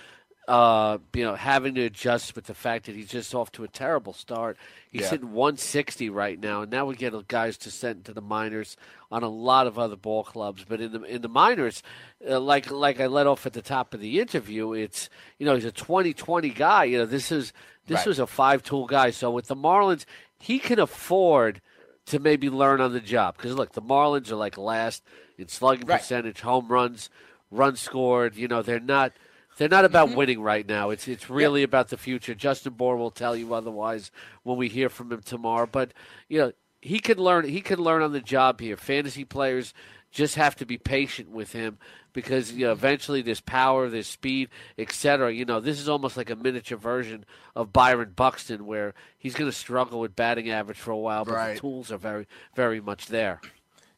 uh, you know, having to adjust with the fact that he's just off to a terrible start. He's yeah. hitting 160 right now, and now we get guys to send to the minors on a lot of other ball clubs. But in the in the minors, uh, like like I let off at the top of the interview, it's you know he's a 2020 guy. You know, this is this right. was a five tool guy. So with the Marlins, he can afford to maybe learn on the job. Because look, the Marlins are like last in slugging right. percentage, home runs, runs scored. You know, they're not they're not about mm-hmm. winning right now. It's it's really about the future. Justin Bour will tell you otherwise when we hear from him tomorrow. But you know, he can learn. He can learn on the job here. Fantasy players just have to be patient with him because you know eventually there's power, there's speed, etc. You know, this is almost like a miniature version of Byron Buxton, where he's going to struggle with batting average for a while, but right. the tools are very, very much there.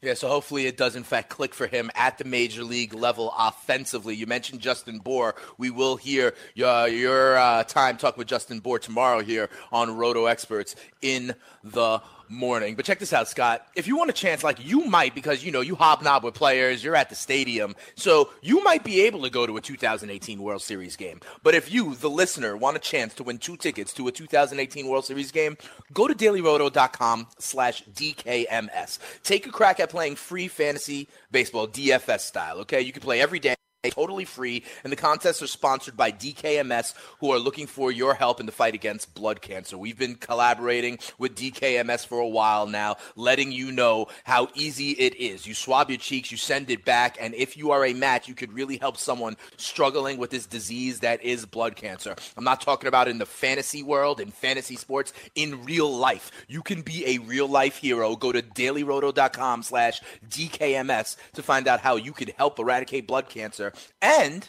Yeah, so hopefully it does in fact click for him at the major league level offensively. You mentioned Justin Bour. We will hear your, your uh, time talk with Justin Bour tomorrow here on Roto Experts in the morning. But check this out, Scott. If you want a chance, like you might, because you know you hobnob with players, you're at the stadium, so you might be able to go to a 2018 World Series game. But if you, the listener, want a chance to win two tickets to a 2018 World Series game, go to dailyroto.com/dkms. Take a crack at playing free fantasy baseball DFS style. Okay, you can play every day totally free, and the contests are sponsored by DKMS, who are looking for your help in the fight against blood cancer. We've been collaborating with DKMS for a while now, letting you know how easy it is. You swab your cheeks, you send it back, and if you are a match, you could really help someone struggling with this disease that is blood cancer. I'm not talking about in the fantasy world, in fantasy sports, in real life. You can be a real life hero. Go to dailyroto.com slash DKMS to find out how you could help eradicate blood cancer and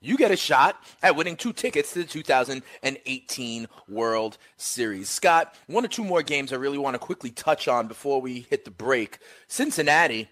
you get a shot at winning two tickets to the 2018 World Series. Scott, one or two more games I really want to quickly touch on before we hit the break. Cincinnati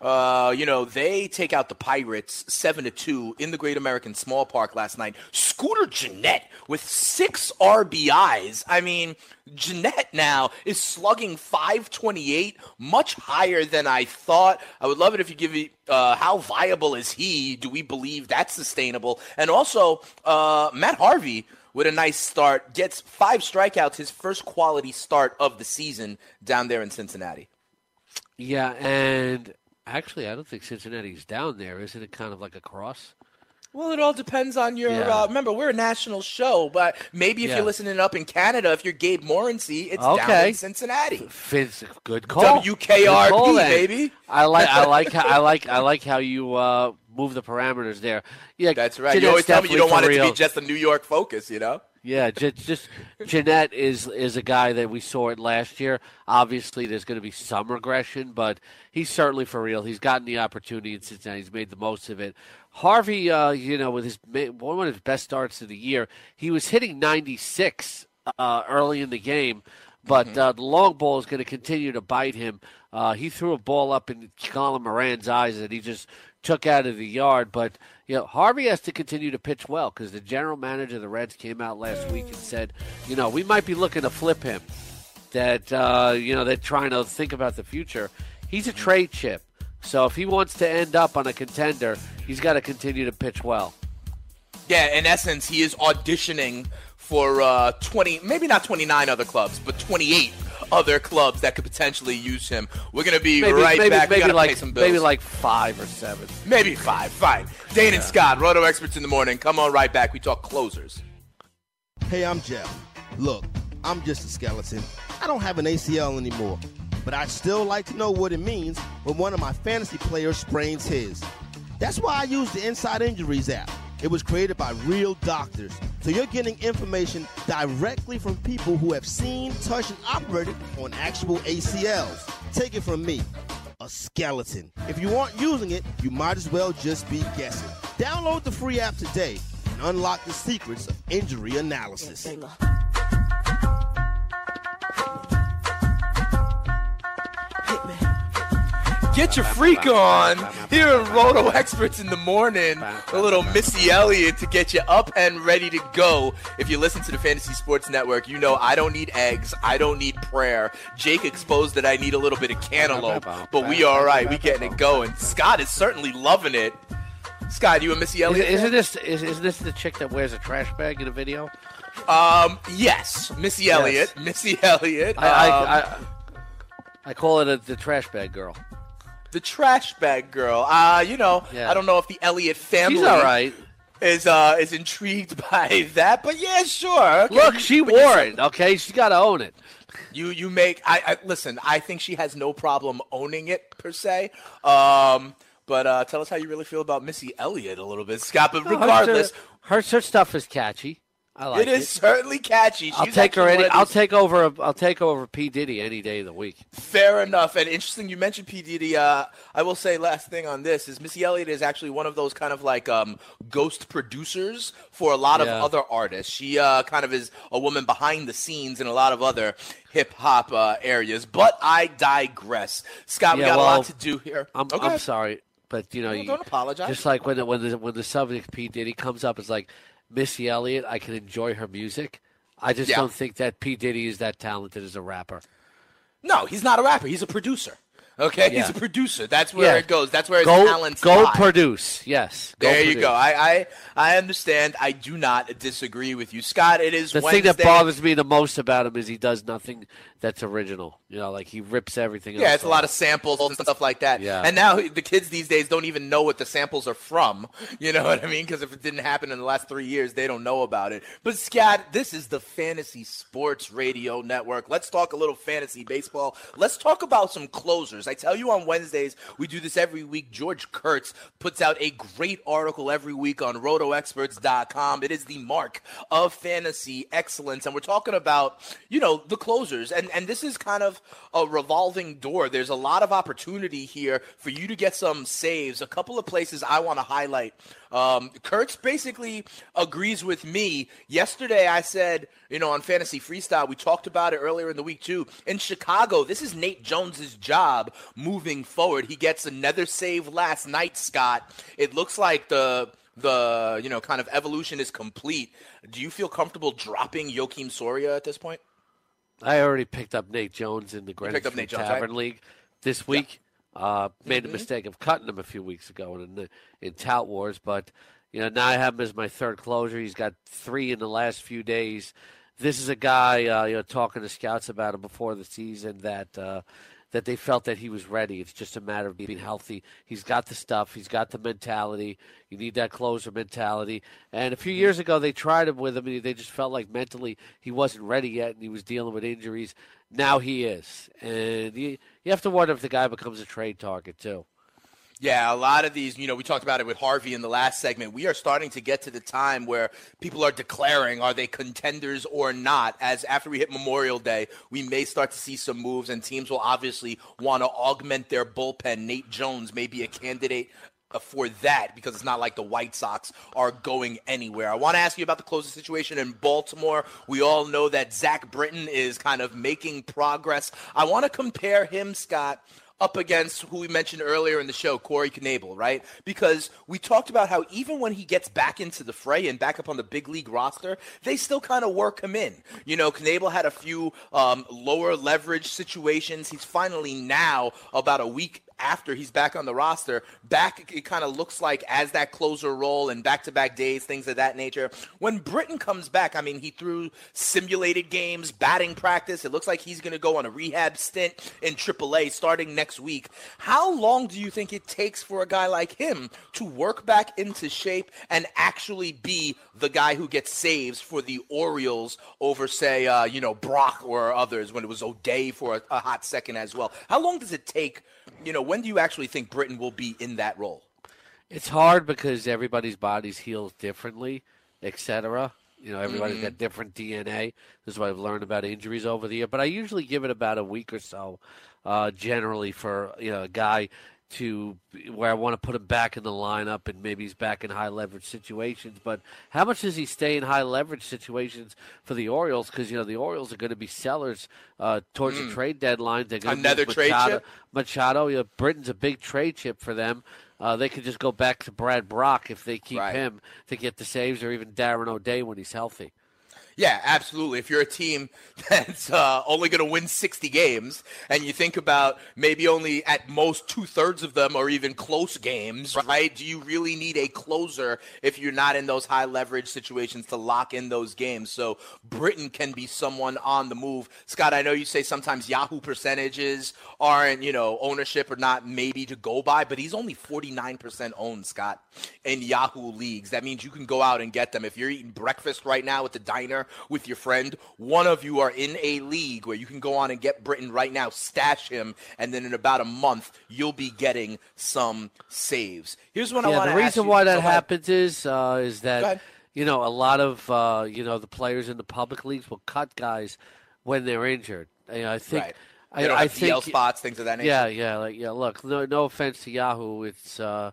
uh, you know, they take out the Pirates seven to two in the Great American Small Park last night. Scooter Gennett with six RBIs. I mean, Gennett now is slugging 528, much higher than I thought. I would love it if you give me uh, how viable is he? Do we believe that's sustainable? And also, uh, Matt Harvey with a nice start gets five strikeouts, his first quality start of the season down there in Cincinnati. Yeah, and Actually, I don't think Cincinnati's down there. Isn't it kind of like a cross? Well, it all depends on your. Yeah. Uh, remember, we're a national show, but maybe if yeah. you're listening up in Canada, if you're Gabe Morency, it's okay. down in Cincinnati. Good call. WKRP, call, baby. I like, I like, how, I like, I like how you uh, move the parameters there. Yeah, that's right. You always tell me you don't want it to be just a New York focus, you know. Yeah, just, just Gennett is is a guy that we saw it last year. Obviously, there's going to be some regression, but he's certainly for real. He's gotten the opportunity in Cincinnati. He's made the most of it. Harvey, uh, you know, with his one of his best starts of the year, he was hitting 96 uh, early in the game, but mm-hmm. uh, the long ball is going to continue to bite him. Uh, he threw a ball up in Colin Moran's eyes that he just took out of the yard, but you know, Harvey has to continue to pitch well because the general manager of the Reds came out last week and said, you know, we might be looking to flip him. That uh, you know they're trying to think about the future. He's a trade chip, so if he wants to end up on a contender, he's got to continue to pitch well. Yeah, in essence, he is auditioning for uh, 20, maybe not 29 other clubs, but 28 other clubs that could potentially use him. We're going to be maybe, right maybe, back. Maybe like, maybe like five or seven. Maybe five. Fine. Dane yeah. and Scott, Roto Experts in the morning. Come on right back. We talk closers. Hey, I'm Jeff. Look, I'm just a skeleton. I don't have an ACL anymore, but I'd still like to know what it means when one of my fantasy players sprains his. That's why I use the Inside Injuries app. It was created by real doctors. So you're getting information directly from people who have seen, touched, and operated on actual ACLs. Take it from me, a skeleton. If you aren't using it, you might as well just be guessing. Download the free app today and unlock the secrets of injury analysis. Get your freak on here at Roto Experts in the morning. A little Missy Elliott to get you up and ready to go. If you listen to the Fantasy Sports Network, you know I don't need eggs. I don't need prayer. Jake exposed that I need a little bit of cantaloupe, but we all right. We getting it going. Scott is certainly loving it. Scott, you and Missy Elliott? Is, not this is, is this the chick that wears a trash bag in a video? Um, yes, Missy Elliott. Yes. Missy Elliott. I, um, I, I, I, call it a, the trash bag girl the trash bag girl. Uh, you know, yeah. I don't know if the Elliott family She's all right. is uh is intrigued by that, but yeah, sure. Okay. Look, she but wore it. Okay, she's got to own it. You you make I, I, listen. I think she has no problem owning it per se. Um, but uh, tell us how you really feel about Missy Elliott a little bit, Scott. But regardless, her, her, her stuff is catchy. I like it. Is it. certainly catchy. She's I'll take her any. I'll take over. I'll take over P Diddy any day of the week. Fair enough. And interesting, you mentioned P Diddy. Uh, I will say last thing on this is Missy Elliott is actually one of those kind of like um, ghost producers for a lot yeah. of other artists. She uh, kind of is a woman behind the scenes in a lot of other hip hop uh, areas. But I digress. Scott, yeah, we got well, a lot to do here. I'm, okay. I'm sorry, but you know, you, don't apologize. Just like when the, when the when the subject P Diddy comes up, it's like Missy Elliott, I can enjoy her music. I just yeah. don't think that P. Diddy is that talented as a rapper. No, he's not a rapper. He's a producer. Okay, Yeah. he's a producer. That's where Yeah. it goes. That's where his Go, talents go lie. produce. Yes. Go There you go. I, I I understand. I do not disagree with you, Scott. It is The Wednesday. thing that bothers me the most about him is he does nothing that's original. You know, like he rips everything. Yeah, it's a lot of samples and stuff like that. Yeah. And now the kids these days don't even know what the samples are from. You know what I mean? Because if it didn't happen in the last three years, they don't know about it. But Scott, this is the Fantasy Sports Radio Network. Let's talk a little fantasy baseball. Let's talk about some closers. I tell you on Wednesdays, we do this every week. George Kurtz puts out a great article every week on rotoexperts.com. It is the mark of fantasy excellence. And we're talking about, you know, the closers. And, and this is kind of a revolving door. There's a lot of opportunity here for you to get some saves. A couple of places I want to highlight. Um, Kurtz basically agrees with me. Yesterday, I said, you know, on Fantasy Freestyle, we talked about it earlier in the week too. In Chicago, this is Nate Jones's job moving forward. He gets another save last night, Scott. It looks like the the you know kind of evolution is complete. Do you feel comfortable dropping Joakim Soria at this point? I already picked up Nate Jones in the Greenwich picked up Nate Jones, Tavern right? League this week. Uh, made Mhm. the mistake of cutting him a few weeks ago in the, in Tout Wars, but you know now I have him as my third closer. He's got three in the last few days. This is a guy uh, you know talking to scouts about him before the season that. Uh, that they felt that he was ready. It's just a matter of being healthy. He's got the stuff. He's got the mentality. You need that closer mentality. And a few years ago, they tried him with him, and they just felt like mentally he wasn't ready yet, and he was dealing with injuries. Now he is, and you you have to wonder if the guy becomes a trade target too. Yeah, a lot of these, you know, we talked about it with Harvey in the last segment. We are starting to get to the time where people are declaring are they contenders or not. As after we hit Memorial Day, we may start to see some moves, and teams will obviously want to augment their bullpen. Nate Jones may be a candidate for that because it's not like the White Sox are going anywhere. I want to ask you about the closing situation in Baltimore. We all know that Zach Britton is kind of making progress. I want to compare him, Scott, up against who we mentioned earlier in the show, Corey Knebel, right? Because we talked about how even when he gets back into the fray and back up on the big league roster, they still kind of work him in. You know, Knebel had a few um, lower leverage situations. He's finally now about a week after he's back on the roster, back it kind of looks like as that closer role and back-to-back days, things of that nature. When Britton comes back, I mean, he threw simulated games, batting practice. It looks like he's going to go on a rehab stint in AAA starting next week. How long do you think it takes for a guy like him to work back into shape and actually be the guy who gets saves for the Orioles over, say, uh, you know, Brach or others when it was O'Day for a, a hot second as well? How long does it take? You know, when do you actually think Britton will be in that role? It's hard because everybody's bodies heal differently, etc. You know, everybody's Mhm. got different DNA. This is what I've learned about injuries over the year. But I usually give it about a week or so, uh, generally, for you know a guy to where I want to put him back in the lineup and maybe he's back in high leverage situations. But how much does he stay in high leverage situations for the Orioles? Because you know the Orioles are going to be sellers uh, towards the Mm. trade deadline. They're going Another move trade Machado, chip? Machado, you know, Britton's a big trade chip for them. Uh, they could just go back to Brad Brach if they keep Right. him to get the saves, or even Darren O'Day when he's healthy. Yeah, absolutely. If you're a team that's uh, only going to win 60 games, and you think about maybe only at most two thirds of them are even close games, right? Do you really need a closer if you're not in those high leverage situations to lock in those games? So Britton can be someone on the move. Scott, I know you say sometimes Yahoo percentages aren't, you know, ownership or not maybe to go by, but he's only 49% owned, Scott, in Yahoo leagues. That means you can go out and get them. If you're eating breakfast right now at the diner with your friend, one of you are in a league where you can go on and get Britton right now, stash him, and then in about a month, you'll be getting some saves. Here's what I want the to ask reason why that happens is uh, is that you know a lot of uh, you know the players in the public leagues will cut guys when they're injured. You know, I think. Right. I, I think spots, things of that nature. Yeah, yeah, like yeah. Look, no, no offense to Yahoo, it's uh,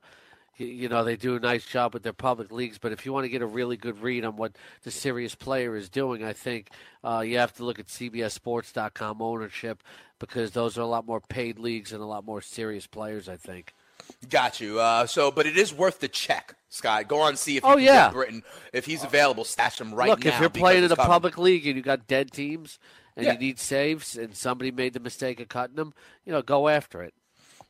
you know they do a nice job with their public leagues, but if you want to get a really good read on what the serious player is doing, I think uh, you have to look at CBSSports.com ownership because those are a lot more paid leagues and a lot more serious players. I think. Got you. Uh, so, but it is worth the check, Scott. Go on, see if Oh, yeah. Britton. If he's available, stash him right Look, now. if you're playing in a coming. public league and you got dead teams and Yeah. you need saves, and somebody made the mistake of cutting them, you know, go after it.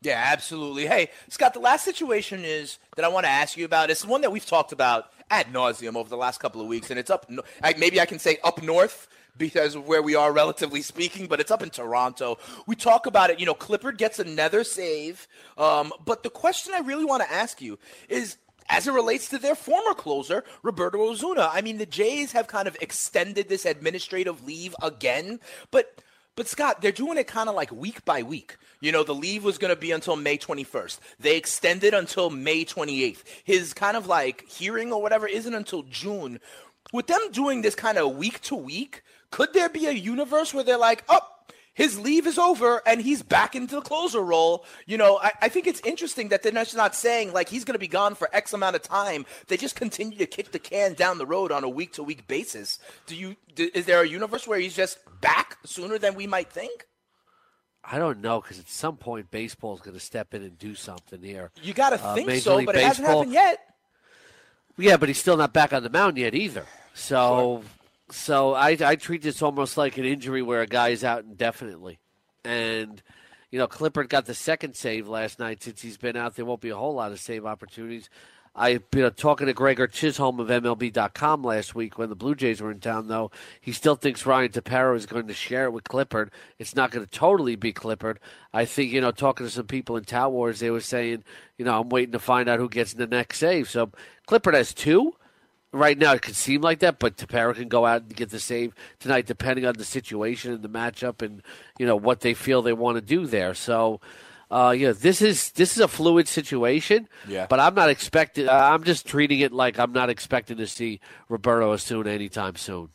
Yeah, absolutely. Hey, Scott, the last situation is that I want to ask you about. It's one that we've talked about ad nauseum over the last couple of weeks, and it's up. Maybe I can say up north because of where we are, relatively speaking, but it's up in Toronto. We talk about it. You know, Clippard gets another save, um, but the question I really want to ask you is as it relates to their former closer, Roberto Osuna. I mean, the Jays have kind of extended this administrative leave again, but but Scott, they're doing it kind of like week by week. You know, the leave was going to be until May 21st. They extended until May 28th. His kind of like hearing or whatever isn't until June. With them doing this kind of week to week, could there be a universe where they're like, oh, his leave is over and he's back into the closer role. You know, I, I think it's interesting that they're just not saying like he's going to be gone for X amount of time. They just continue to kick the can down the road on a week to week basis. Do you? Do, is there a universe where he's just back sooner than we might think? I don't know because at some point baseball is going to step in and do something here. You got to uh, think so, but baseball, it hasn't happened yet. Yeah, but he's still not back on the mound yet either. So. Sure so I, I treat this almost like an injury where a guy is out indefinitely. And, you know, Clippard got the second save last night. Since he's been out, there won't be a whole lot of save opportunities. I've been uh, talking to Gregor Chisholm of MLB.com last week when the Blue Jays were in town, though. He still thinks Ryan Tepera is going to share it with Clippard. It's not going to totally be Clippard. I think, you know, talking to some people in Tout Wars, they were saying, you know, I'm waiting to find out who gets the next save. So Clippard has two right now it could seem like that, but Tepera can go out and get the save tonight, depending on the situation and the matchup, and you know what they feel they want to do there. So, uh, you know, this is this is a fluid situation. Yeah. But I'm not expecting. I'm just treating it like I'm not expecting to see Roberto Osuna anytime soon.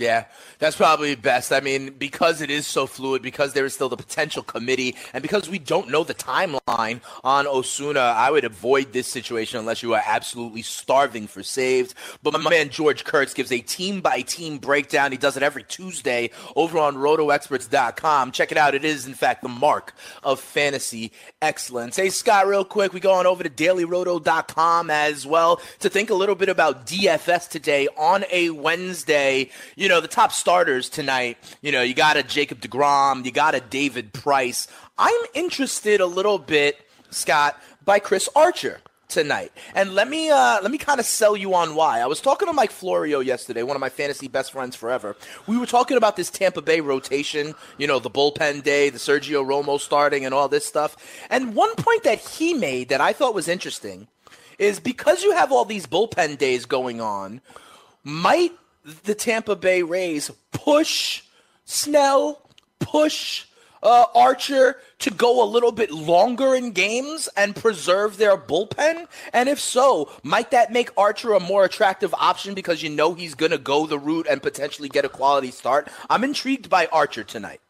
Yeah, that's probably best. I mean, because it is so fluid, because there is still the potential committee, and because we don't know the timeline on Osuna, I would avoid this situation unless you are absolutely starving for saves. But my man George Kurtz gives a team by team breakdown. He does it every Tuesday over on rotoexperts.com. Check it out. It is, in fact, the mark of fantasy excellence. Hey, Scott, real quick, we go on over to dailyroto.com as well to think a little bit about DFS today on a Wednesday. You know, the top starters tonight, you know, you got a Jacob DeGrom, you got a David Price. I'm interested a little bit, Scott, by Chris Archer tonight. And let me uh, let me kind of sell you on why. I was talking to Mike Florio yesterday, one of my fantasy best friends forever. We were talking about this Tampa Bay rotation, you know, the bullpen day, the Sergio Romo starting and all this stuff. And one point that he made that I thought was interesting is because you have all these bullpen days going on, might the Tampa Bay Rays push Snell, push uh, Archer to go a little bit longer in games and preserve their bullpen? And if so, might that make Archer a more attractive option because you know he's going to go the route and potentially get a quality start? I'm intrigued by Archer tonight.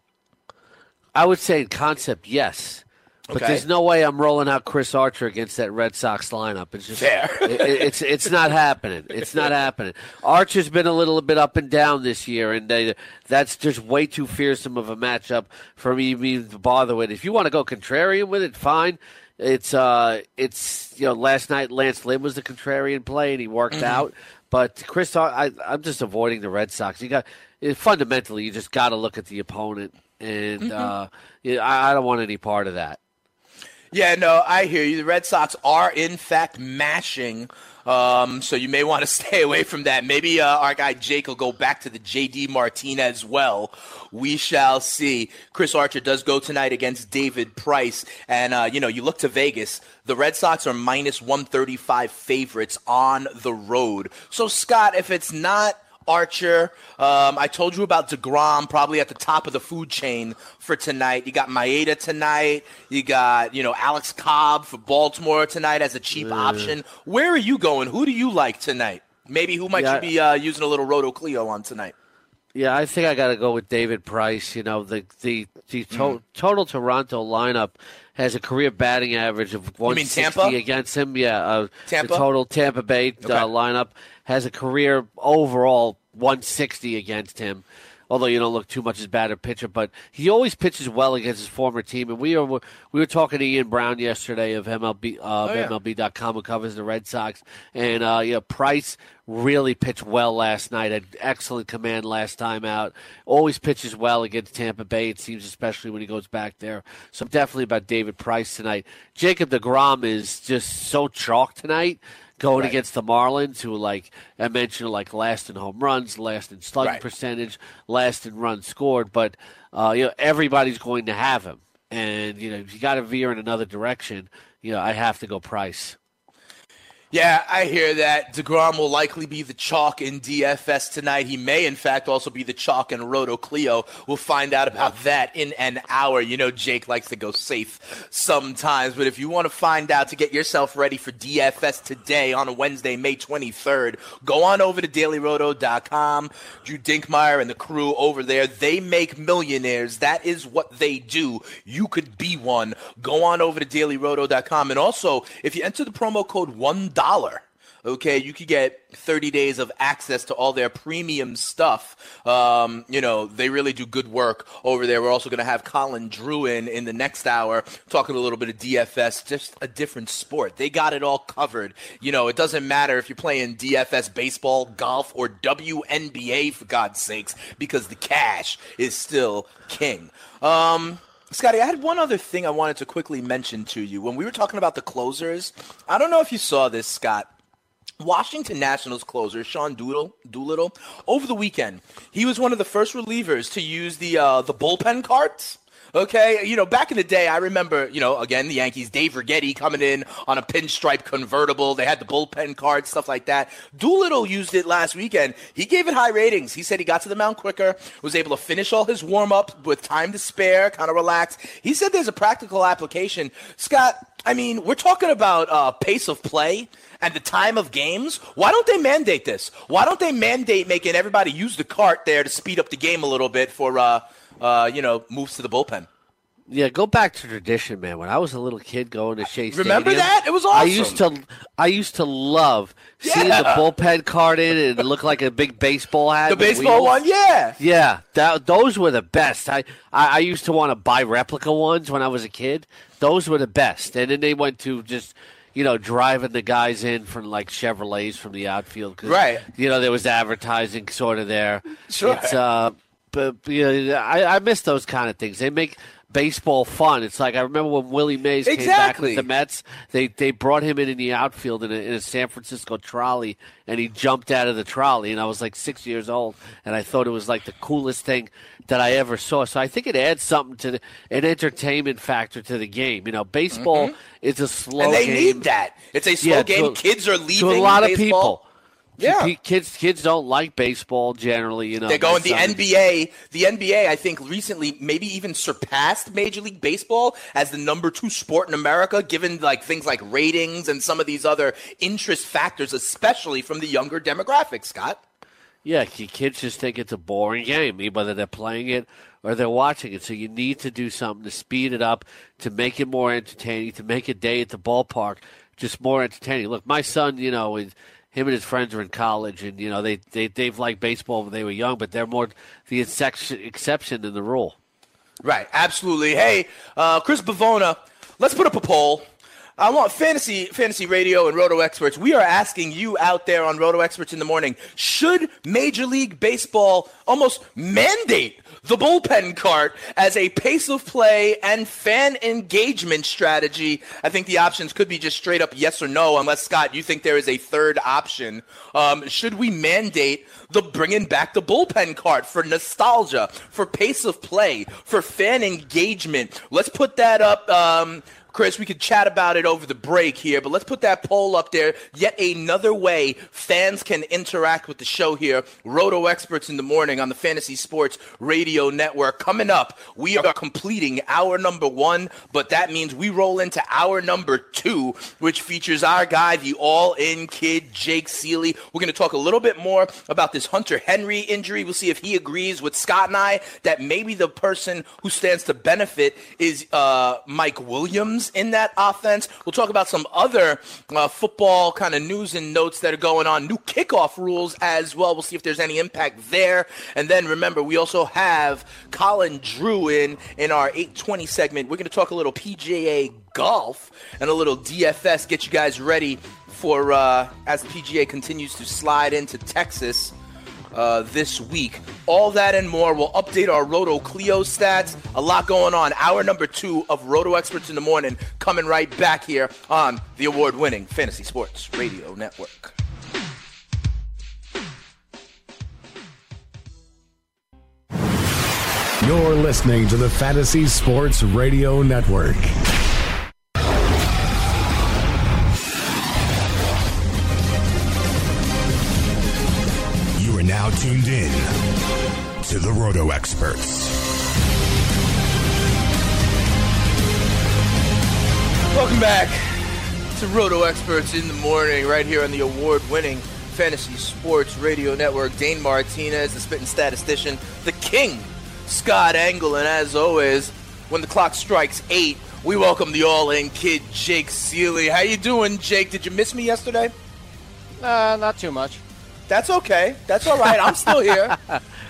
I would say in concept, yes. But there's no way I'm rolling out Chris Archer against that Red Sox lineup. It's just Fair. it, it's it's not happening. It's not happening. Archer's been a little bit up and down this year, and they, that's just way too fearsome of a matchup for me even to bother with. If you want to go contrarian with it, fine. It's uh, it's you know, last night Lance Lynn was the contrarian play, and he worked mm-hmm. out. But Chris, I, I'm just avoiding the Red Sox. You got fundamentally, you just got to look at the opponent, and mm-hmm. uh, yeah, I, I don't want any part of that. Yeah, no, I hear you. The Red Sox are, in fact, mashing. Um, so you may want to stay away from that. Maybe uh, our guy Jake will go back to the JD Martinez well. We shall see. Chris Archer does go tonight against David Price. And, uh, you know, you look to Vegas. The Red Sox are minus 135 favorites on the road. So, Scott, if it's not Archer. Um, I told you about DeGrom, probably at the top of the food chain for tonight. You got Maeda tonight. You got, you know, Alex Cobb for Baltimore tonight as a cheap mm. option. Where are you going? Who do you like tonight? Maybe who might yeah. you be uh, using a little Roto Cleo on tonight? Yeah, I think I got to go with David Price. You know, the the the to- mm. total Toronto lineup has a career batting average of 160 against him. Yeah, uh, Tampa? the total Tampa Bay uh, okay. lineup has a career overall 160 against him. although you don't look too much as bad a pitcher, but he always pitches well against his former team. And we are we were talking to Ian Browne yesterday of MLB uh, oh, yeah. MLB.com who covers the Red Sox, and uh, yeah, Price really pitched well last night. Had excellent command last time out. Always pitches well against Tampa Bay. It seems, especially when he goes back there. So definitely about David Price tonight. Jacob Degrom is just so chalk tonight going right. against the Marlins, who like I mentioned, like last in home runs, last in slugging right. percentage, last in runs scored. But uh, you know everybody's going to have him, and you know if you got to veer in another direction, you know I have to go Price. Yeah, I hear that. DeGrom will likely be the chalk in DFS tonight. He may, in fact, also be the chalk in Roto Cleo. We'll find out about that in an hour. You know, Jake likes to go safe sometimes, but if you want to find out to get yourself ready for DFS today on a Wednesday, May 23rd, go on over to dailyroto.com. Drew Dinkmeyer and the crew over there, they make millionaires. That is what they do. You could be one. Go on over to dailyroto.com. And also, if you enter the promo code 1 dollar. Okay you could get 30 days of access to all their premium stuff. Um, you know they really do good work over there. We're also going to have colin drew in in the next hour talking a little bit of dfs just a different sport. They got it all covered. You know it doesn't matter if you're playing dfs baseball golf or wnba for god's sakes because the cash is still king. Um, Scotty, I had one other thing I wanted to quickly mention to you. When we were talking about the closers, I don't know if you saw this, Scott. Washington Nationals closer Sean Doolittle, Doolittle over the weekend, he was one of the first relievers to use the uh, the bullpen carts. Okay, you know, back in the day, I remember, you know, again, the Yankees, Dave Righetti coming in on a pinstripe convertible. They had the bullpen card, stuff like that. Doolittle used it last weekend. He gave it high ratings. He said he got to the mound quicker, was able to finish all his warm up with time to spare, kind of relaxed. He said there's a practical application. Scott, I mean, we're talking about uh, pace of play and the time of games. Why don't they mandate this? Why don't they mandate making everybody use the cart there to speed up the game a little bit for, uh, uh, you know, moves to the bullpen. Yeah, go back to tradition, man. When I was a little kid going to Chase, Remember Stadium, that? It was awesome. I used to, I used to love yeah. seeing the bullpen card in and it looked like a big baseball hat. The baseball one, yeah, yeah. That, those were the best. I, I, I used to want to buy replica ones when I was a kid. Those were the best. And then they went to just you know, driving the guys in from like Chevrolets from the outfield. right. You know, there was advertising sort of there. Sure. It's, uh, but you know, I, I miss those kind of things. They make baseball fun. It's like I remember when Willie Mays exactly. came back with the Mets. They they brought him in in the outfield in a, in a, San Francisco trolley, and he jumped out of the trolley. And I was like six years old, and I thought it was like the coolest thing that I ever saw. So I think it adds something to the, an entertainment factor to the game. You know, baseball mm-hmm. is a slow and they game. need that. It's a slow yeah, game. To, Kids are leaving. To a lot baseball. of people. Yeah, kids kids don't like baseball generally. You know, they go going the NBA. The NBA, I think, recently maybe even surpassed Major League Baseball as the number two sport in America, given like things like ratings and some of these other interest factors, especially from the younger demographic. Scott. Yeah, kids just think it's a boring game, whether they're playing it or they're watching it. So you need to do something to speed it up, to make it more entertaining, to make a day at the ballpark just more entertaining. Look, my son, you know, is him and his friends are in college, and you know they they they've liked baseball when they were young, but they're more the exception exception than the rule. Right, absolutely. Hey, uh, Chris Bavona, let's put up a poll. I want fantasy fantasy radio and roto experts. We are asking you out there on roto experts in the morning: Should Major League Baseball almost mandate the bullpen cart as a pace of play and fan engagement strategy. I think the options could be just straight up yes or no, unless, Scott, you think there is a third option. Um, should we mandate the bringing back the bullpen cart for nostalgia, for pace of play, for fan engagement? Let's put that up. Um, Chris, we could chat about it over the break here, but let's put that poll up there. Yet another way fans can interact with the show here. Roto Experts in the Morning on the Fantasy Sports Radio Network. Coming up, we are completing our number one, but that means we roll into our number two, which features our guy, the all in kid, Jake Ciely. We're going to talk a little bit more about this Hunter Henry injury. We'll see if he agrees with Scott and I that maybe the person who stands to benefit is uh, Mike Williams In that offense. We'll talk about some other uh, football kind of news and notes that are going on, new kickoff rules as well. We'll see if there's any impact there. And then remember, we also have Colin Drew in in our 820 segment. We're going to talk a little PGA golf and a little DFS. Get you guys ready for uh, as the PGA continues to slide into Texas uh, this week. All that and more. We'll update our Roto Cleo stats. A lot going on. Hour number two of Roto Experts in the Morning coming right back here on the award winning Fantasy Sports Radio Network. You're listening to the Fantasy Sports Radio Network. Tuned in to the Roto Experts. Welcome back to Roto Experts in the Morning, right here on the award winning Fantasy Sports Radio Network. Dane Martinez, the spitting statistician, the king, Scott Engel, and as always, when the clock strikes eight, we welcome the all-in kid, Jake Ciely. How you doing, Jake? Did you miss me yesterday? Uh, not too much. That's okay. That's all right. I'm still here.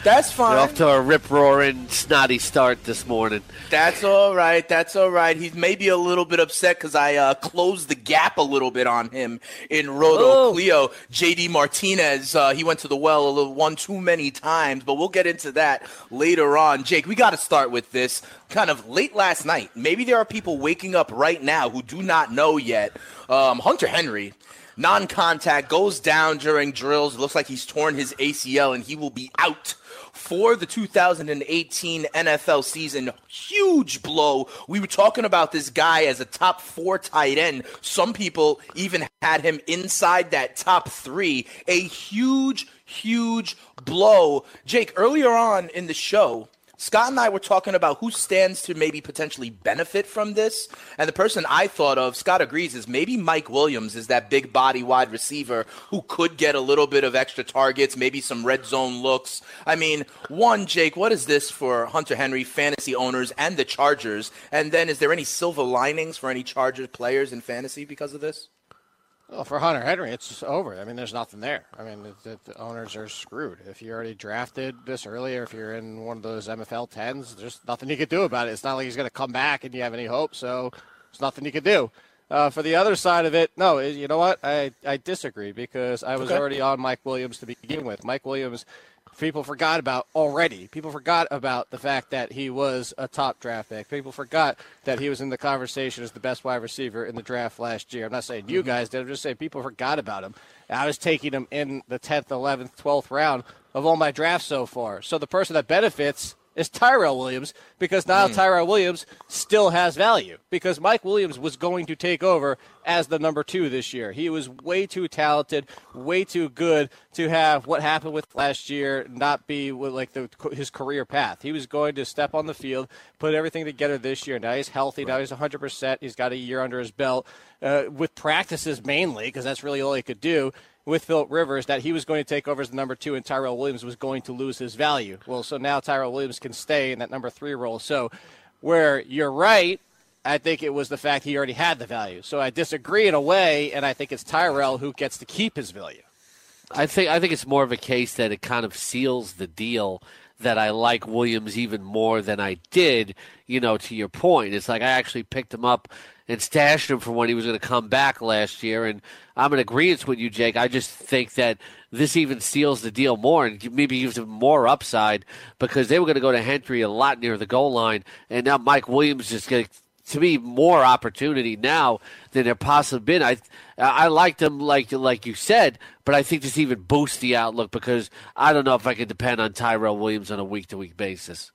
That's fine. We're off to a rip roaring snotty start this morning. That's all right. That's all right. He's maybe a little bit upset because I uh, closed the gap a little bit on him in Roto Oh. Cleo. JD Martinez, uh, he went to the well a little one too many times, but we'll get into that later on. Jake, we got to start with this kind of late last night. Maybe there are people waking up right now who do not know yet. Um, Hunter Henry. Non contact goes down during drills. Looks like he's torn his ACL and he will be out for the 2018 NFL season. Huge blow. We were talking about this guy as a top four tight end. Some people even had him inside that top three. A huge, huge blow. Jake, earlier on in the show, Scott and I were talking about who stands to maybe potentially benefit from this. And the person I thought of, Scott agrees, is maybe Mike Williams is that big body wide receiver who could get a little bit of extra targets, maybe some red zone looks. I mean, one, Jake, what is this for Hunter Henry, fantasy owners, and the Chargers? And then is there any silver linings for any Chargers players in fantasy because of this? Well, for Hunter Henry, it's over. I mean, there's nothing there. I mean, the, the owners are screwed. If you already drafted this early, or if you're in one of those MFL tens, there's nothing you can do about it. It's not like he's going to come back and you have any hope. So there's nothing you can do. Uh, for the other side of it, no, you know what? I, I disagree because I was Okay. already on Mike Williams to begin with. Mike Williams, people forgot about already. People forgot about the fact that he was a top draft pick. People forgot that he was in the conversation as the best wide receiver in the draft last year. I'm not saying you mm-hmm. guys did. I'm just saying people forgot about him. I was taking him in the 10th, 11th, 12th round of all my drafts so far. So the person that benefits is Tyrell Williams because now Tyrell Williams still has value because Mike Williams was going to take over as the number two this year. He was way too talented, way too good to have what happened with last year not be with like the, his career path. He was going to step on the field, put everything together this year. Now he's healthy. Now he's 100%. He's got a year under his belt uh, with practices mainly because that's really all he could do with Philip Rivers that he was going to take over as the number two and Tyrell Williams was going to lose his value. Well, so now Tyrell Williams can stay in that number three role. So where you're right, I think it was the fact he already had the value. So I disagree in a way, and I think it's Tyrell who gets to keep his value. I think I think it's more of a case that it kind of seals the deal that I like Williams even more than I did. You know, to your point, it's like I actually picked him up and stashed him for when he was going to come back last year, and I'm in agreement with you, Jake. I just think that this even seals the deal more and maybe gives him more upside because they were going to go to Henry a lot near the goal line, and now Mike Williams is going to to me more opportunity now than there possibly been. I I liked him like like you said, but I think this even boosts the outlook because I don't know if I can depend on Tyrell Williams on a week to week basis.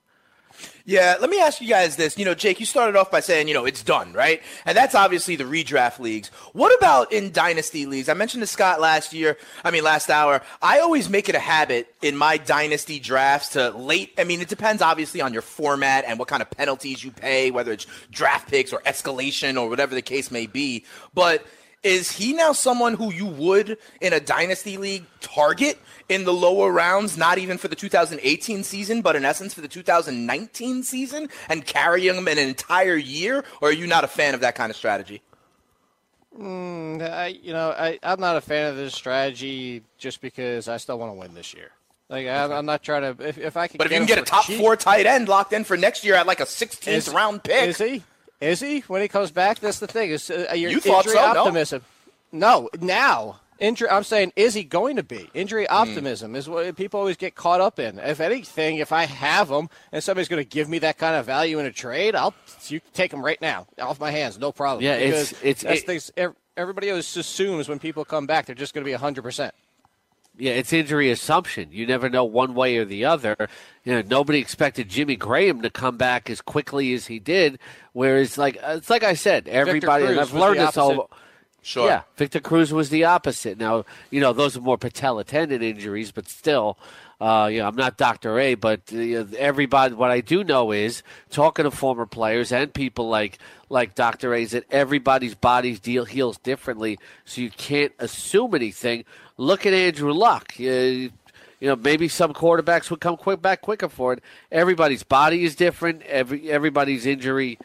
Yeah, let me ask you guys this. You know, Jake, you started off by saying, you know, it's done, right? And that's obviously the redraft leagues. What about in dynasty leagues? I mentioned to Scott last year, I mean, last hour. I always make it a habit in my dynasty drafts to late. I mean, it depends obviously on your format and what kind of penalties you pay, whether it's draft picks or escalation or whatever the case may be. But is he now someone who you would in a dynasty league target in the lower rounds, not even for the 2018 season, but in essence for the 2019 season and carrying him an entire year? Or are you not a fan of that kind of strategy? Mm, I, you know, I, I'm not a fan of this strategy just because I still want to win this year. Like I'm, I'm not trying to. If, if I can, But if you can get a top cheap- four tight end locked in for next year at like a 16th Is- round pick, Is he? Is he when he comes back? That's the thing. Is uh, your You thought injury so, optimism? No, now injury. I'm saying, is he going to be injury Hmm. optimism? Is what people always get caught up in. If anything, if I have him and somebody's going to give me that kind of value in a trade, I'll you take him right now off my hands, no problem. Yeah, it's- Because it's- that's it- things. Everybody always assumes when people come back, they're just going to be 100. percent Yeah, it's injury assumption. You never know one way or the other. You know, nobody expected Jimmy Graham to come back as quickly as he did. Whereas, like it's like I said, everybody, and I've learned this all. Sure. Yeah, Victor Cruz was the opposite. Now, you know, those are more patella tendon injuries, but still, uh, you know, I'm not Dr. A, but uh, everybody, what I do know is talking to former players and people like like Dr. A is that everybody's bodies deal heals differently, so you can't assume anything. Look at Andrew Luck. Uh, you know, maybe some quarterbacks would come quick back quicker for it. Everybody's body is different. Every everybody's injury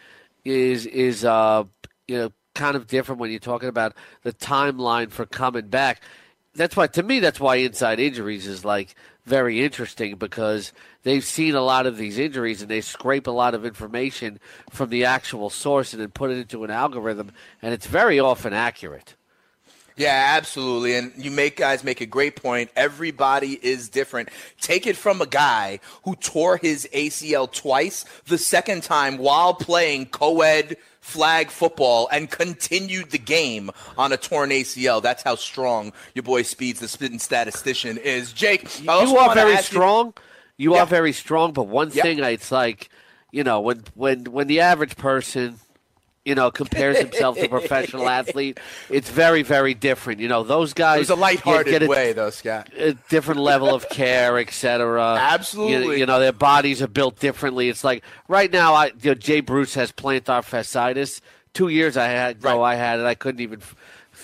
is is uh you know kind of different when you're talking about the timeline for coming back. That's why to me that's why inside injuries is like very interesting because they've seen a lot of these injuries and they scrape a lot of information from the actual source and then put it into an algorithm and it's very often accurate. Yeah, absolutely. And you make guys make a great point. Everybody is different. Take it from a guy who tore his ACL twice, the second time while playing co-ed flag football and continued the game on a torn ACL. That's how strong your boy Speeds, the spitting statistician, is. Jake, I you are very ask you- strong. You, Yeah. are very strong, but one Yep. thing it's like, you know, when when when the average person, you know, compares himself to a professional athlete, it's very very different. You know, those guys It was a lighthearted get, get a, way, though, Scott. a different level of care, etc. Absolutely. You, you know, their bodies are built differently. It's like right now, I you know, Jay Bruce has plantar fasciitis. Two years I had ago, I had it. I couldn't even.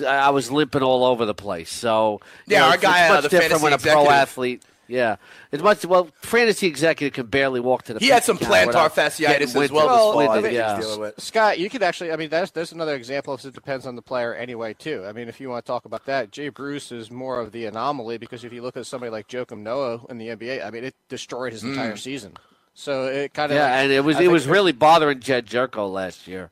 I was limping all over the place. So you Yeah, know, our it's, guy, it's uh, much the different when a fantasy pro executive- athlete. Yeah, as much. Well, fantasy executive can barely walk to the. He had some plantar fasciitis as winded- well this fall. I winded, yeah. with. Scott, you could actually. I mean, that's there's another example. Of it depends on the player anyway, too. I mean, if you want to talk about that, Jay Bruce is more of the anomaly because if you look at somebody like Joakim Noah in the NBA, I mean, it destroyed his entire season. So it kind of Mm. Yeah, and it was I it was really bothering Jed Gyorko last year.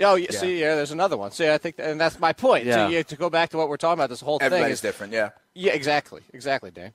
Oh, yeah, see, yeah, there's another one. See, I think, and that's my point. Yeah. So you, to go back to what we're talking about, this whole thing Everybody's is different, yeah. Yeah, exactly, exactly, Dan.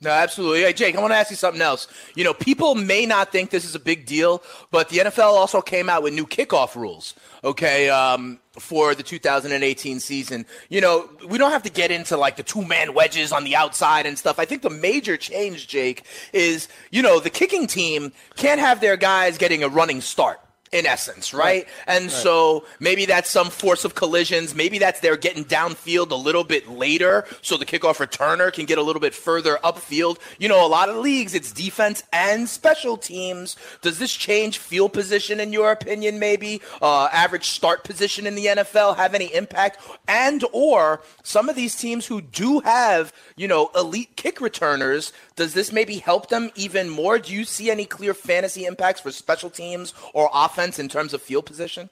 No, absolutely. Hey, Jake, I want to ask you something else. You know, people may not think this is a big deal, but the NFL also came out with new kickoff rules, okay, um, for the 2018 season. You know, we don't have to get into like the two man wedges on the outside and stuff. I think the major change, Jake, is, you know, the kicking team can't have their guys getting a running start. In essence, right? And so maybe that's some force of collisions. Maybe that's they're getting downfield a little bit later so the kickoff returner can get a little bit further upfield. You know, a lot of leagues, it's defense and special teams. Does this change field position, in your opinion, maybe? Uh, average start position in the NFL have any impact? And or some of these teams who do have, you know, elite kick returners, does this maybe help them even more? Do you see any clear fantasy impacts for special teams or offense in terms of field position?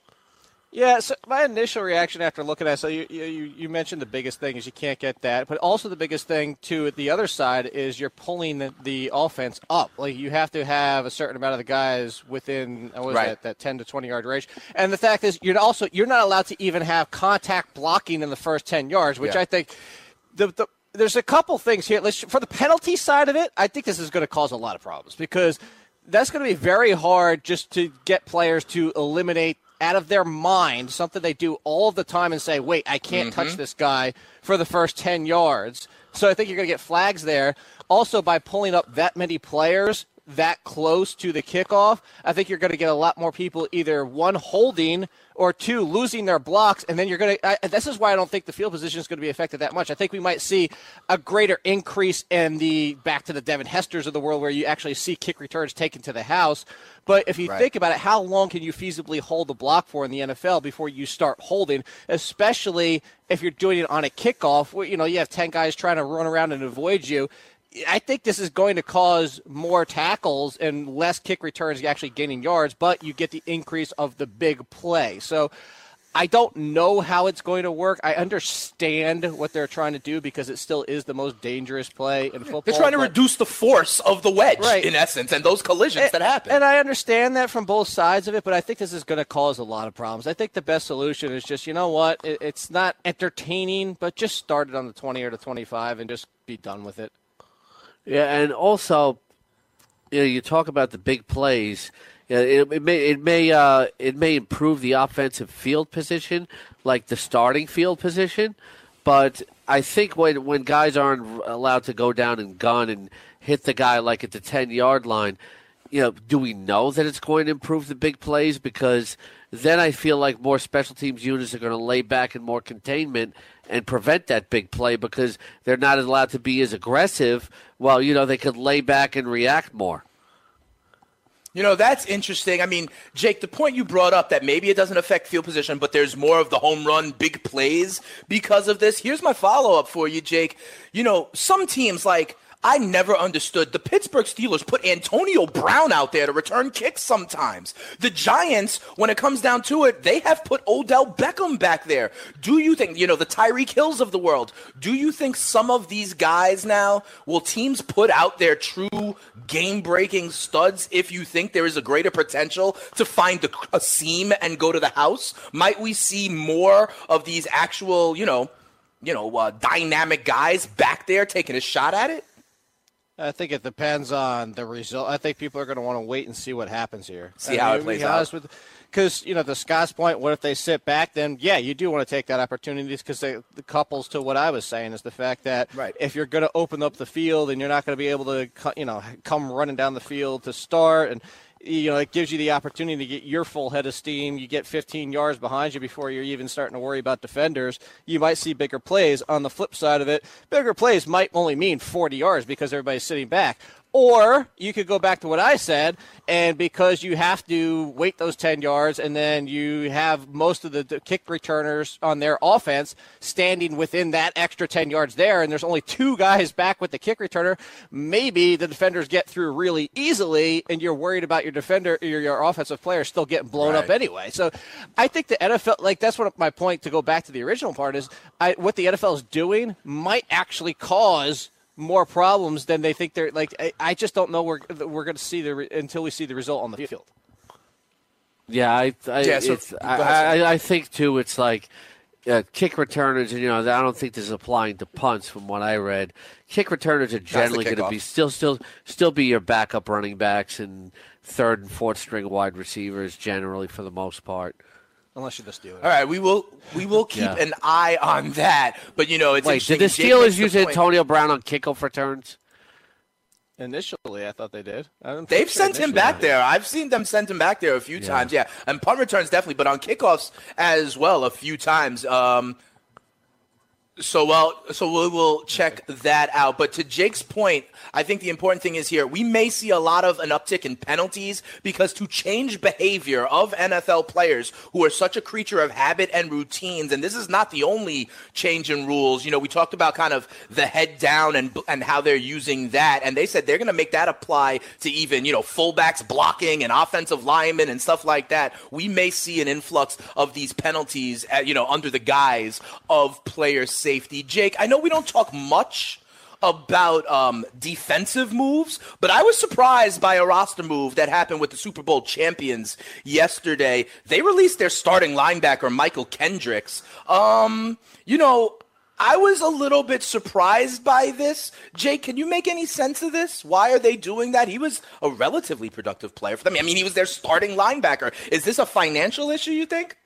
Yeah, so my initial reaction after looking at it, so you, you you mentioned the biggest thing is you can't get that, but also the biggest thing to the other side is you're pulling the, the offense up. Like you have to have a certain amount of the guys within what Right. that that 10 to 20 yard range. And the fact is you're also you're not allowed to even have contact blocking in the first 10 yards, which Yeah. I think the, the there's a couple things here. Let's for the penalty side of it, I think this is going to cause a lot of problems because that's going to be very hard just to get players to eliminate out of their mind something they do all the time and say, "Wait, I can't touch mm-hmm. this guy for the first 10 yards." So I think you're going to get flags there. Also by pulling up that many players, that close to the kickoff, I think you're going to get a lot more people either one holding or two losing their blocks, and then you're going to. This is why I don't think the field position is going to be affected that much. I think we might see a greater increase in the back to the Devin Hesters of the world, where you actually see kick returns taken to the house. But if you Right. think about it, how long can you feasibly hold the block for in the NFL before you start holding, especially if you're doing it on a kickoff? Where, you know, you have 10 guys trying to run around and avoid you. I think this is going to cause more tackles and less kick returns actually gaining yards, but you get the increase of the big play. So I don't know how it's going to work. I understand what they're trying to do because it still is the most dangerous play in football. They're trying to reduce the force of the wedge, Right. in essence, and those collisions that happen. and I understand that from both sides of it, but I think this is going to cause a lot of problems. I think the best solution is just, you know what? It, it's not entertaining, but just start it on the 20 or the 25 and just be done with it. Yeah, and also, you know, you talk about the big plays. It, it may it may uh, it may improve the offensive field position, like the starting field position. But I think when when guys aren't allowed to go down and gun and hit the guy like at the ten yard line, you know, do we know that it's going to improve the big plays? Because then I feel like more special teams units are going to lay back in more containment and prevent that big play because they're not allowed to be as aggressive. Well, you know, they could lay back and react more. You know, that's interesting. I mean, Jake, the point you brought up that maybe it doesn't affect field position, but there's more of the home run, big plays because of this. Here's my follow up for you, Jake. You know, some teams like. I never understood. The Pittsburgh Steelers put Antonio Brown out there to return kicks sometimes. The Giants, when it comes down to it, they have put Odell Beckham back there. Do you think, you know, the Tyreek Hills of the world, do you think some of these guys now will teams put out their true game breaking studs if you think there is a greater potential to find a, a seam and go to the house? Might we see more of these actual, you know, you know, uh, dynamic guys back there taking a shot at it? I think it depends on the result. I think people are going to want to wait and see what happens here. See I how mean, it plays out. because you know, the Scott's point, what if they sit back? Then yeah, you do want to take that opportunity because the couples to what I was saying is the fact that Right. if you're going to open up the field and you're not going to be able to, you know, come running down the field to start and. You know, it gives you the opportunity to get your full head of steam. You get 15 yards behind you before you're even starting to worry about defenders. You might see bigger plays. On the flip side of it, bigger plays might only mean 40 yards because everybody's sitting back. Or you could go back to what I said, and because you have to wait those 10 yards, and then you have most of the, kick returners on their offense standing within that extra 10 yards there, and there's only two guys back with the kick returner, maybe the defenders get through really easily, and you're worried about your defender, your, your offensive player still getting blown up anyway. So I think the NFL, like, that's what my point to go back to the original part is I, what the NFL is doing might actually cause more problems than they think they're like. I, I just don't know we're we're going to see the until we see the result on the field. Yeah, I, I, Yeah, so- it's, I, I, I think too. It's like uh, kick returners, and you know, I don't think this is applying to punts from what I read. Kick returners are generally going to be still, still, still be your backup running backs and third and fourth string wide receivers, generally for the most part. Unless you're the Steelers. All right, we will we will keep Yeah. an eye on that. But you know, it's Wait, did the Steelers makes the use. Antonio Brown on kickoff returns? Initially, I thought they did. I'm They've pretty sure sent him back there. I've seen them send him back there a few times. Yeah, and punt returns definitely, but on kickoffs as well a few times. Um, so well, so we will check that out. But to Jake's point, I think the important thing is here we may see a lot of an uptick in penalties because to change behavior of NFL players who are such a creature of habit and routines, and this is not the only change in rules. You know, we talked about kind of the head down and and how they're using that, and they said they're going to make that apply to even you know fullbacks blocking and offensive linemen and stuff like that. We may see an influx of these penalties, uh, you know, under the guise of player safety. Jake, I know we don't talk much about um, defensive moves, but I was surprised by a roster move that happened with the Super Bowl champions yesterday. They released their starting linebacker, Mychal Kendricks. Um, you know, I was a little bit surprised by this. Jake, can you make any sense of this? Why are they doing that? He was a relatively productive player for them. I mean, he was their starting linebacker. Is this a financial issue, you think?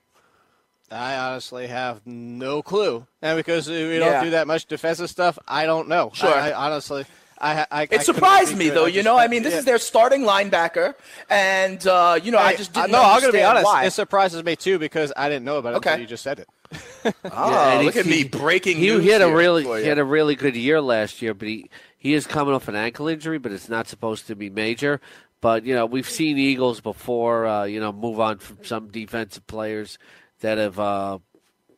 I honestly have no clue, and because we don't Yeah. do that much defensive stuff, I don't know. Sure. I, I honestly, I, I, It surprised me though, you know. I mean, this is their starting linebacker, and uh, you know, I just didn't. no. I'm gonna be honest. Why. It surprises me too because I didn't know about it Okay. until you just said it. Oh, and look he- at me breaking He, news he had a really he you. had a really good year last year, but he he is coming off an ankle injury, but it's not supposed to be major. But you know, we've seen Eagles before. Uh, you know, move on from some defensive players that have. Uh,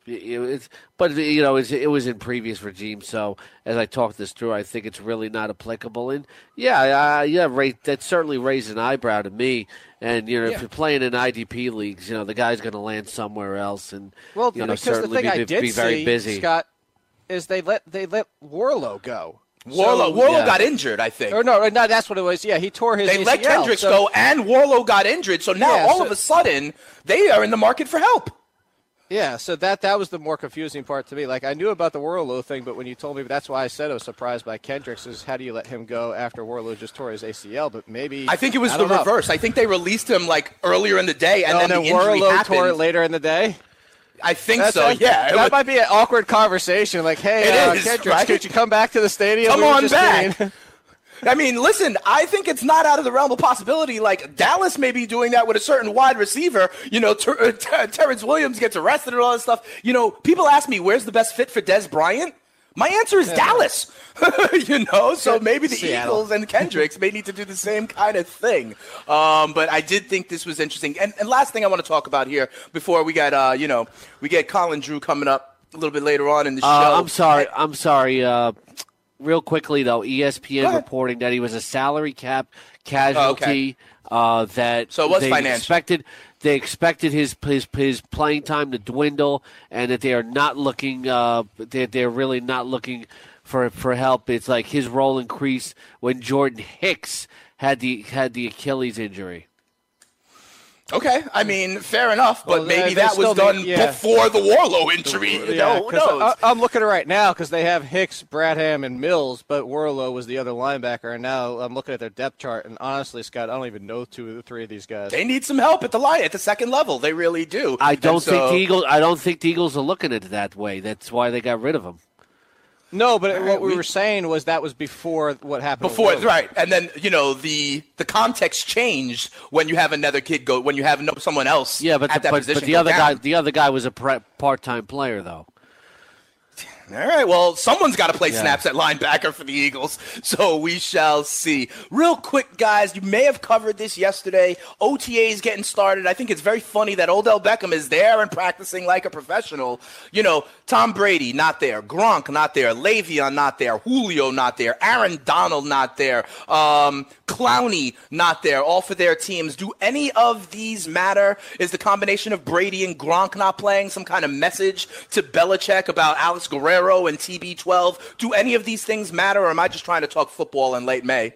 it's, but you know, it's, it was in previous regimes. So as I talk this through, I think it's really not applicable. And yeah, uh, yeah, ra- that certainly raised an eyebrow to me. And you know, if you're playing in IDP leagues, you know the guy's going to land somewhere else, and Well, you know because the certainly thing be, I did be very see, busy. Scott, is they let they let Worrilow go. Worrilow, So- Worrilow Yeah. got injured, I think. Or no, no, that's what it was. Yeah, he tore his. They let ACL, Kendricks so- go, and Worrilow got injured. So now Yeah, all so- of a sudden they are in the market for help. Yeah, so that that was the more confusing part to me. Like I knew about the Worrilow thing, but when you told me, that's why I said I was surprised by Kendricks. Is how do you let him go after Worrilow just tore his ACL? But maybe I think it was the know. reverse. I think they released him like earlier in the day, and Oh, then the Worrilow happened. tore it later in the day. I think That's- so. yeah, that was- might be an awkward conversation. Like, hey, uh, is, Kendricks, right? could you come back to the stadium? Come We on just back. I mean, listen, I think it's not out of the realm of possibility. Like, Dallas may be doing that with a certain wide receiver. You know, Ter- uh, Ter- Terrance Williams gets arrested and all this stuff. You know, people ask me, where's the best fit for Dez Bryant? My answer is Dallas. you know, so maybe the Seattle. Eagles and Kendricks may need to do the same kind of thing. Um, but I did think this was interesting. And, and last thing I want to talk about here before we got, uh, you know, we get Colin Drew coming up a little bit later on in the show. Uh, I'm sorry. I'm sorry. Uh, real quickly though, ESPN reporting that he was a salary cap casualty. uh, that So it was they financial. expected. They expected his, his his playing time to dwindle, and that they are not looking. Uh, they're, they're really not looking for for help. It's like his role increased when Jordan Hicks had the had the Achilles injury. Okay, I mean, fair enough, but Well, maybe that was done need- yeah. before the Worrilow injury. You Yeah, know, who 'cause knows? I, am looking at it right now because they have Hicks, Bradham, and Mills, but Worrilow was the other linebacker. And now I'm looking at their depth chart, and honestly, Scott, I don't even know two of the three of these guys. they need some help at the line at the second level. They really do. I don't And think so- the Eagles. I don't think the Eagles are looking at it that way. That's why they got rid of him. No, but All what we, we- were saying was that was before what happened. before Worrilow. right, and then you know the the context changed when you have another kid go when you have no someone else. Yeah, but at the, that but, position but the go other down. guy, the other guy was a part-time player though. All right, well, someone's got to play Yeah. snaps at linebacker for the Eagles, so we shall see. Real quick, guys, you may have covered this yesterday. OTA is getting started. I think it's very funny that Odell Beckham is there and practicing like a professional. You know, Tom Brady not there, Gronk not there, Le'Veon not there, Julio not there, Aaron Donald not there, um, Clowney not there, all for their teams. Do any of these matter? Is the combination of Brady and Gronk not playing some kind of message to Belichick about Alex Guerrero and TB12? Do any of these things matter, or am I just trying to talk football in late May?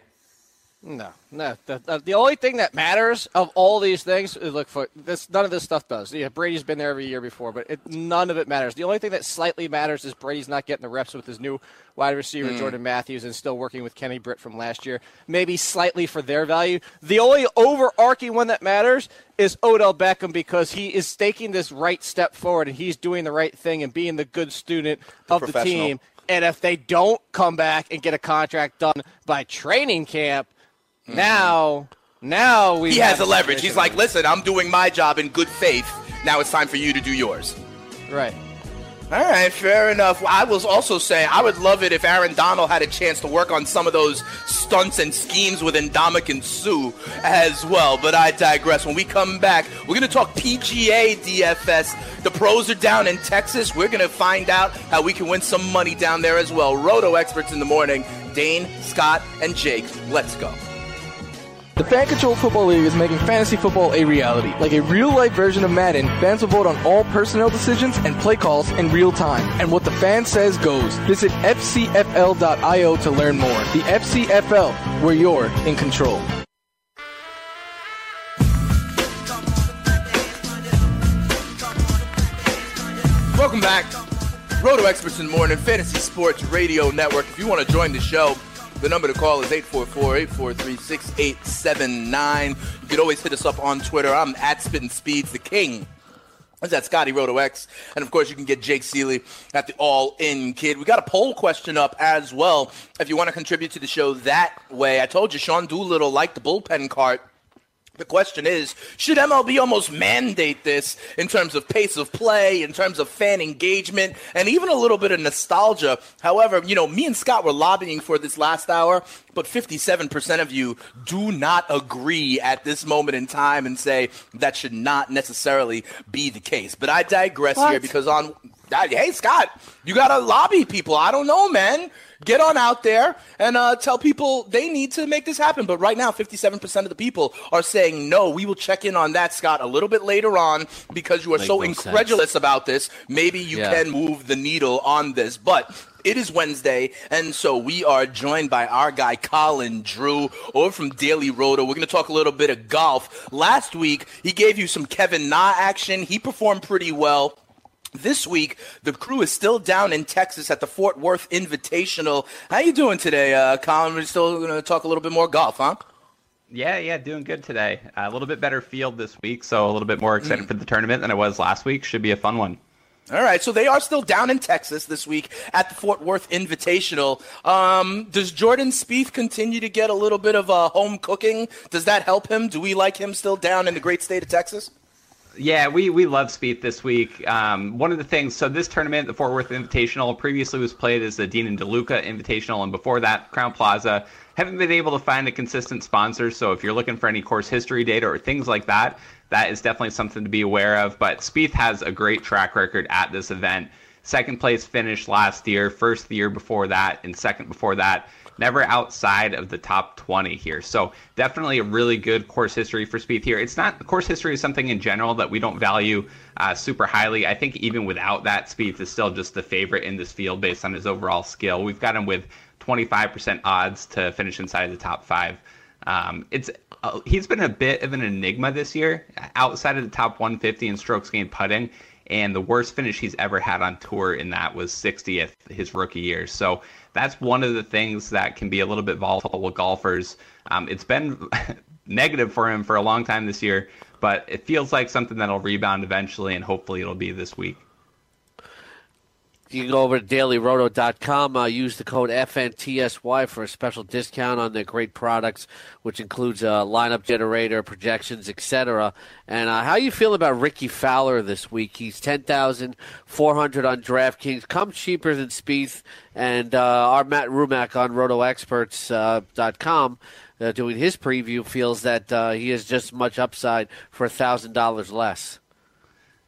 No, no. The, the, the only thing that matters of all these things, is look for this. None of this stuff does. Yeah, Brady's been there every year before, but it, none of it matters. The only thing that slightly matters is Brady's not getting the reps with his new wide receiver Mm. Jordan Matthews and still working with Kenny Britt from last year. Maybe slightly for their value. The only overarching one that matters is Odell Beckham because he is taking this right step forward and he's doing the right thing and being the good student of the team. And if they don't come back and get a contract done by training camp, Mm-hmm. now, now we. He has a leverage. He's like, listen, I'm doing my job in good faith. Now it's time for you to do yours. right. All right, fair enough. Well, I was also saying I would love it if Aaron Donald had a chance to work on some of those stunts and schemes with Ndamukong Suh as well. But I digress. When we come back, we're going to talk PGA DFS. The pros are down in Texas. We're going to find out how we can win some money down there as well. Roto experts in the morning. Dane, Scott, and Jake. Let's go. The Fan Control Football League is making fantasy football a reality. Like a real life version of Madden, fans will vote on all personnel decisions and play calls in real time. And what the fan says goes. Visit FCFL.io to learn more. The FCFL, where you're in control. Welcome back. Roto Experts in the Morning, Fantasy Sports Radio Network. If you want to join the show, the number to call is 844-843-6879. You can always hit us up on Twitter. I'm at Spitting Speeds, the king is at Scotty Roto X. And of course, you can get Jake Ciely at the All In Kid. We got a poll question up as well. If you want to contribute to the show that way, I told you Sean Doolittle liked the bullpen cart. The question is, should MLB almost mandate this in terms of pace of play, in terms of fan engagement, and even a little bit of nostalgia? However, you know, me and Scott were lobbying for this last hour, but 57% of you do not agree at this moment in time and say that should not necessarily be the case. But I digress What? here because on, hey, Scott, you got to lobby people. I don't know, man get on out there and uh, tell people they need to make this happen. But right now, 57% of the people are saying no. We will check in on that, Scott, a little bit later on because you are Make so incredulous sense. about this. Maybe you Yeah. can move the needle on this. But it is Wednesday, and so we are joined by our guy Colin Drew over from Daily Roto. We're going to talk a little bit of golf. Last week, he gave you some Kevin Na action. He performed pretty well. This week, the crew is still down in Texas at the Fort Worth Invitational. How you doing today, uh, Colin? We're still going to talk a little bit more golf, huh? Yeah, yeah, doing good today. a little bit better field this week, so a little bit more excited for the tournament than I was last week. Should be a fun one. All right, so they are still down in Texas this week at the Fort Worth Invitational. Um, does Jordan Spieth continue to get a little bit of uh, home cooking? Does that help him? Do we like him still down in the great state of Texas? Yeah, we, we love Spieth this week. Um, one of the things, so this tournament, the Fort Worth Invitational, previously was played as the Dean and DeLuca Invitational, and before that, Crowne Plaza. Haven't been able to find a consistent sponsor, so if you're looking for any course history data or things like that, that is definitely something to be aware of. But Spieth has a great track record at this event. Second place finish last year, first the year before that, and second before that never outside of the top 20 here. So definitely a really good course history for Spieth here. It's not course history is something in general that we don't value uh, super highly. I think even without that, Spieth is still just the favorite in this field based on his overall skill. We've got him with 25% odds to finish inside the top five. Um, it's uh, he's been a bit of an enigma this year, outside of the top 150 in strokes gained putting, and the worst finish he's ever had on tour in that was 60th his rookie year. So that's one of the things that can be a little bit volatile with golfers. Um, it's been negative for him for a long time this year, but it feels like something that'll rebound eventually, and hopefully it'll be this week. You can go over to dailyroto.com, uh, use the code FNTSY for a special discount on their great products, which includes a lineup generator, projections, etc. And uh, how you feel about Rickie Fowler this week? He's 10400 on DraftKings, Come cheaper than Spieth, and uh, our Matt Rumack on RotoExperts.com uh, doing his preview feels that uh, he has just much upside for $1,000 less.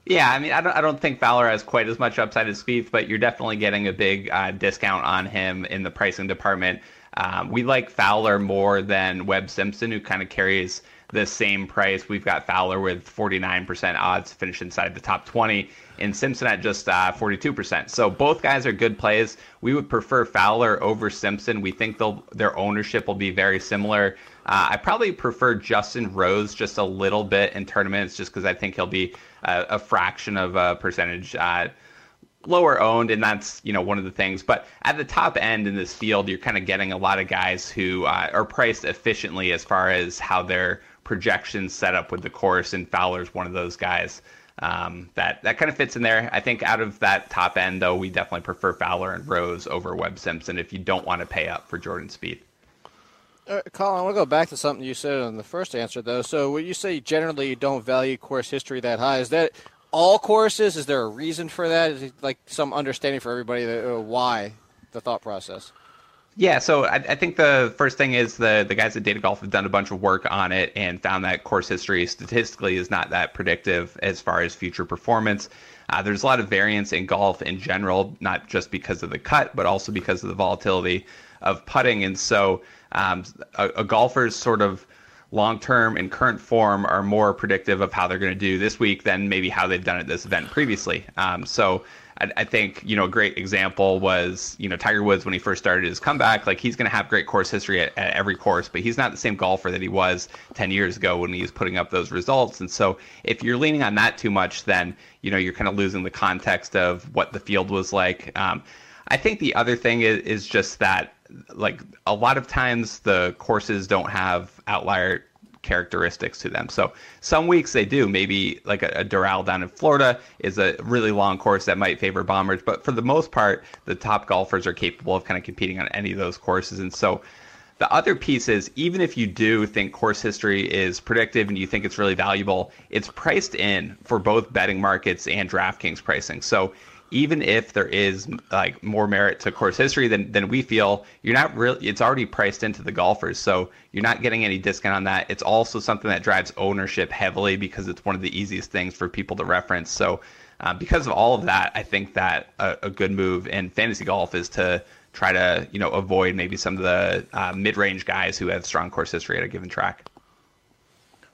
Yeah, I mean, I don't, I don't think Fowler has quite as much upside as Spieth, but you're definitely getting a big uh, discount on him in the pricing department. Um, we like Fowler more than Webb Simpson, who kind of carries the same price. We've got Fowler with 49% odds to finish inside the top 20, and Simpson at just uh, 42%. So both guys are good plays. We would prefer Fowler over Simpson. We think they'll, their ownership will be very similar. Uh, I probably prefer Justin Rose just a little bit in tournaments, just because I think he'll be a, a fraction of a percentage uh, lower owned, and that's you know one of the things. But at the top end in this field, you're kind of getting a lot of guys who uh, are priced efficiently as far as how their projections set up with the course, and Fowler's one of those guys. Um, that that kind of fits in there. I think out of that top end, though, we definitely prefer Fowler and Rose over Webb Simpson if you don't want to pay up for Jordan Spieth. Uh, Colin, I want to go back to something you said in the first answer, though. So, when you say generally you don't value course history that high, is that all courses? Is there a reason for that? Is it like some understanding for everybody that, uh, why the thought process? Yeah, so I, I think the first thing is the the guys at Data Golf have done a bunch of work on it and found that course history statistically is not that predictive as far as future performance. Uh, there's a lot of variance in golf in general, not just because of the cut, but also because of the volatility of putting. And so um, a, a golfer's sort of long term and current form are more predictive of how they're going to do this week than maybe how they've done at this event previously. Um, so I, I think you know a great example was you know Tiger Woods when he first started his comeback. Like he's going to have great course history at, at every course, but he's not the same golfer that he was 10 years ago when he was putting up those results. And so if you're leaning on that too much, then you know you're kind of losing the context of what the field was like. Um, I think the other thing is, is just that like a lot of times the courses don't have outlier characteristics to them. So some weeks they do. Maybe like a, a Doral down in Florida is a really long course that might favor bombers, but for the most part, the top golfers are capable of kind of competing on any of those courses. And so the other piece is even if you do think course history is predictive and you think it's really valuable, it's priced in for both betting markets and DraftKings pricing. So even if there is like more merit to course history than, than we feel, you're not really it's already priced into the golfers. So you're not getting any discount on that. It's also something that drives ownership heavily because it's one of the easiest things for people to reference. So uh, because of all of that, I think that a, a good move in fantasy golf is to try to you know avoid maybe some of the uh, mid-range guys who have strong course history at a given track.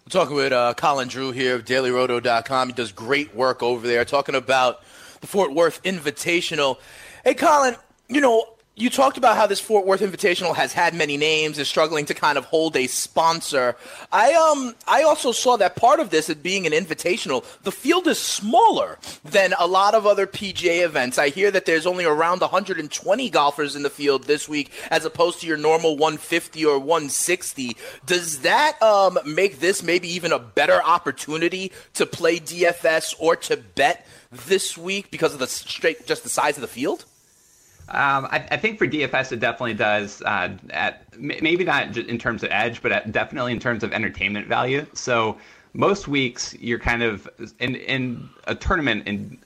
We're talking with uh, Colin Drew here of DailyRoto.com. He does great work over there, talking about the Fort Worth Invitational. Hey, Colin, you know, you talked about how this Fort Worth Invitational has had many names, is struggling to kind of hold a sponsor. I um I also saw that part of this, it being an invitational, the field is smaller than a lot of other PGA events. I hear that there's only around 120 golfers in the field this week, as opposed to your normal 150 or 160. Does that um make this maybe even a better opportunity to play DFS or to bet this week because of the straight just the size of the field? Um, I, I, think for DFS it definitely does. Uh, at maybe not in terms of edge, but at, definitely in terms of entertainment value. So most weeks you're kind of in in a tournament in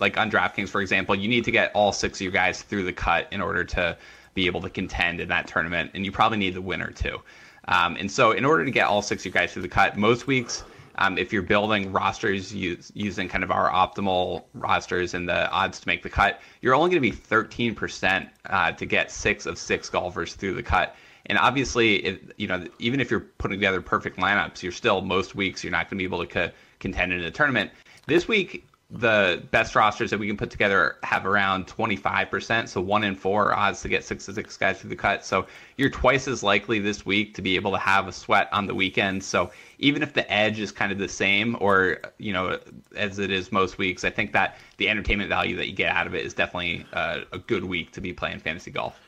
like on DraftKings, for example, you need to get all six of your guys through the cut in order to be able to contend in that tournament, and you probably need the winner too. Um, and so, in order to get all six of your guys through the cut, most weeks um, if you're building rosters use, using kind of our optimal rosters and the odds to make the cut, you're only going to be 13% uh, to get six of six golfers through the cut. And obviously, it, you know, even if you're putting together perfect lineups, you're still most weeks you're not going to be able to co- contend in a tournament. This week, the best rosters that we can put together have around 25%. So one in four odds to get six to six guys through the cut. So you're twice as likely this week to be able to have a sweat on the weekend. So even if the edge is kind of the same or, you know, as it is most weeks, I think that the entertainment value that you get out of it is definitely uh, a good week to be playing fantasy golf.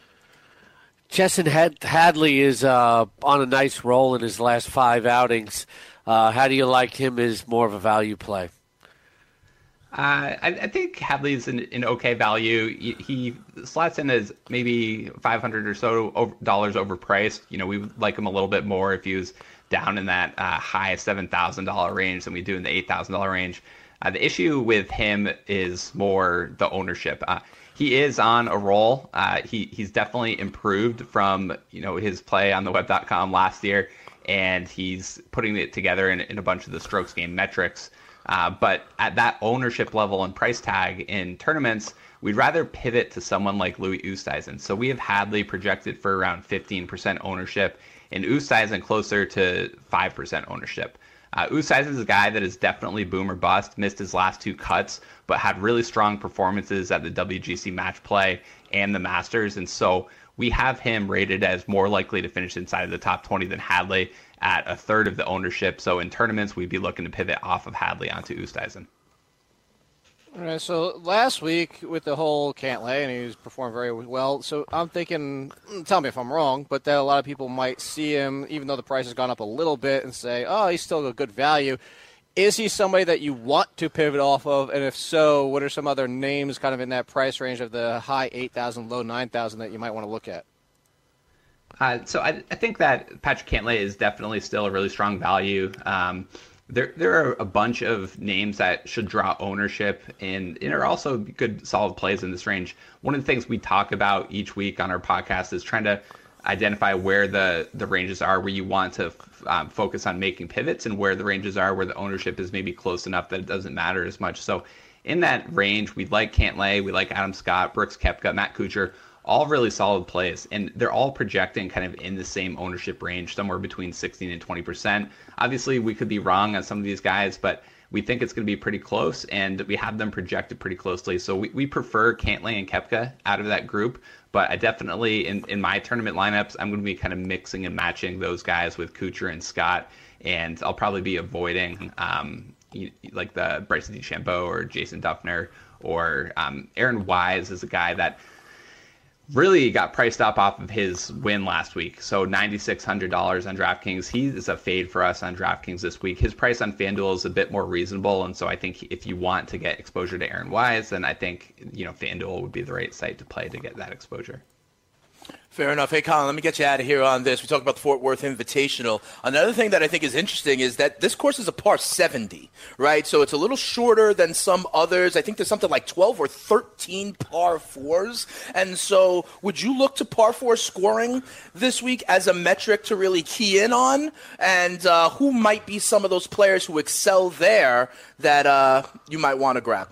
Chesson Had- Hadley is uh, on a nice roll in his last five outings. Uh, how do you like him as more of a value play? Uh, I, I, think Hadley's an, an okay value. He, he, slots in as maybe 500 or so over, dollars overpriced. You know, we would like him a little bit more if he was down in that uh, high $7,000 range than we do in the $8,000 range. Uh, the issue with him is more the ownership. Uh, he is on a roll. Uh, he he's definitely improved from you know his play on the web.com last year, and he's putting it together in, in a bunch of the strokes gained metrics. Uh, but at that ownership level and price tag in tournaments, we'd rather pivot to someone like Louis Oosthuizen. So we have Hadley projected for around 15% ownership, and Oosthuizen closer to 5% ownership. Uh, Oosthuizen is a guy that is definitely boom or bust, missed his last two cuts, but had really strong performances at the WGC match play and the Masters. And so we have him rated as more likely to finish inside of the top 20 than Hadley at a third of the ownership. So in tournaments, we'd be looking to pivot off of Hadley onto Oosthuizen. All right, so last week with the whole Cantlay, and he's performed very well. So I'm thinking, hmm, tell me if I'm wrong, but that a lot of people might see him, even though the price has gone up a little bit, and say, oh, he's still a good value. Is he somebody that you want to pivot off of? And if so, what are some other names kind of in that price range of the high 8,000, low 9,000 that you might want to look at? Uh, so I, I, think that Patrick Cantlay is definitely still a really strong value. Um, there, there are a bunch of names that should draw ownership and, and are also good, solid plays in this range. One of the things we talk about each week on our podcast is trying to identify where the, the ranges are where you want to um, focus on making pivots and where the ranges are where the ownership is maybe close enough that it doesn't matter as much. So in that range, we like Cantlay, we like Adam Scott, Brooks Koepka, Matt Kuchar all really solid plays, and they're all projecting kind of in the same ownership range, somewhere between 16 and 20 percent. Obviously, we could be wrong on some of these guys, but we think it's going to be pretty close, and we have them projected pretty closely. So we, we prefer Cantlay and Koepka out of that group, but I definitely in, in my tournament lineups, I'm going to be kind of mixing and matching those guys with Kuchar and Scott, and I'll probably be avoiding um, like the Bryson DeChambeau or Jason Dufner or um, Aaron Wise is a guy that really got priced up off of his win last week. So $9,600 on DraftKings. He is a fade for us on DraftKings this week. His price on FanDuel is a bit more reasonable. And so I think if you want to get exposure to Aaron Wise, then I think, you know, FanDuel would be the right site to play to get that exposure. Fair enough. Hey, Colin, let me get you out of here on this. We talked about the Fort Worth Invitational. Another thing that I think is interesting is that this course is a par 70, right? So it's a little shorter than some others. I think there's something like 12 or 13 par fours. And so would you look to par four scoring this week as a metric to really key in on? And uh, who might be some of those players who excel there that uh, you might want to grab?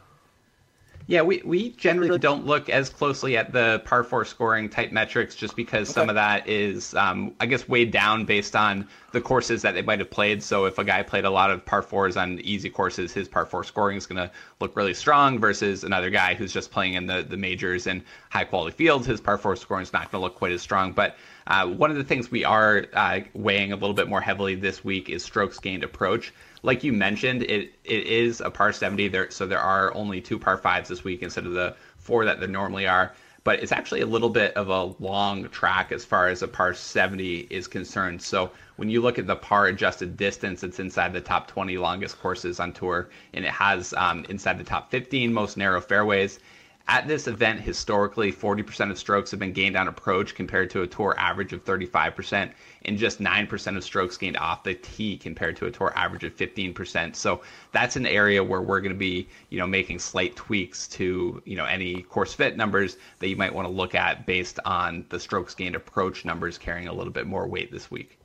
Yeah, we, we generally don't look as closely at the par four scoring type metrics just because okay. some of that is, um, I guess, weighed down based on the courses that they might have played. So if a guy played a lot of par fours on easy courses, his par four scoring is going to look really strong versus another guy who's just playing in the, the majors and high quality fields. His par four scoring is not going to look quite as strong. But uh, one of the things we are uh, weighing a little bit more heavily this week is strokes gained approach like you mentioned, it it is a par 70 there, so there are only two par fives this week instead of the four that there normally are. But it's actually a little bit of a long track as far as a par 70 is concerned. So when you look at the par adjusted distance, it's inside the top 20 longest courses on tour, and it has um, inside the top 15 most narrow fairways. At this event, historically, 40% of strokes have been gained on approach compared to a tour average of 35%, and just 9% of strokes gained off the tee compared to a tour average of 15%. So that's an area where we're going to be, you know, making slight tweaks to, you know, any course fit numbers that you might want to look at based on the strokes gained approach numbers carrying a little bit more weight this week.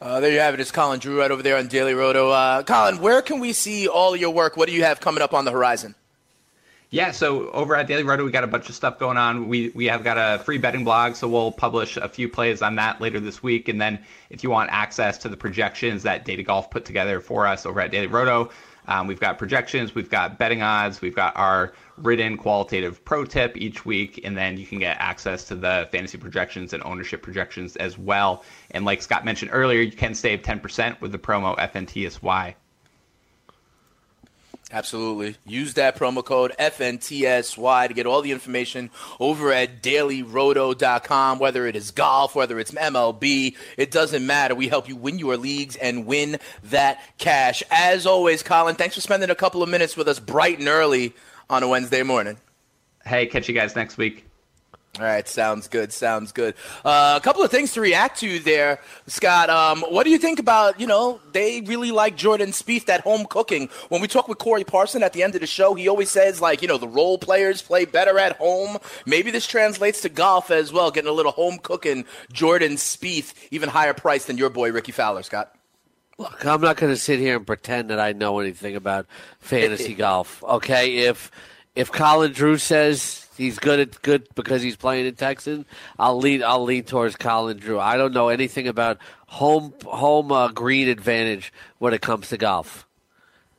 Uh, there you have it. It's Colin Drew right over there on Daily Roto. Uh, Colin, where can we see all your work? What do you have coming up on the horizon? Yeah, so over at Daily Roto, we got a bunch of stuff going on. We we have got a free betting blog, so we'll publish a few plays on that later this week. And then if you want access to the projections that Data Golf put together for us over at Daily Roto, um, we've got projections, we've got betting odds, we've got our written qualitative pro tip each week, and then you can get access to the fantasy projections and ownership projections as well. And like Scott mentioned earlier, you can save 10% with the promo FNTSY. Absolutely. Use that promo code FNTSY to get all the information over at dailyroto.com, whether it is golf, whether it's MLB, it doesn't matter. We help you win your leagues and win that cash. As always, Colin, thanks for spending a couple of minutes with us bright and early on a Wednesday morning. Hey, catch you guys next week. All right, sounds good. Sounds good. Uh, a couple of things to react to there, Scott. Um, what do you think about you know they really like Jordan Spieth that home cooking? When we talk with Corey Parson at the end of the show, he always says like you know the role players play better at home. Maybe this translates to golf as well, getting a little home cooking Jordan Spieth, even higher price than your boy Rickie Fowler, Scott. Look, I'm not going to sit here and pretend that I know anything about fantasy golf. Okay, if if Colin Drew says he's good at good because he's playing in Texas. I'll lean I'll lean towards Colin Drew. I don't know anything about home home uh, green advantage when it comes to golf.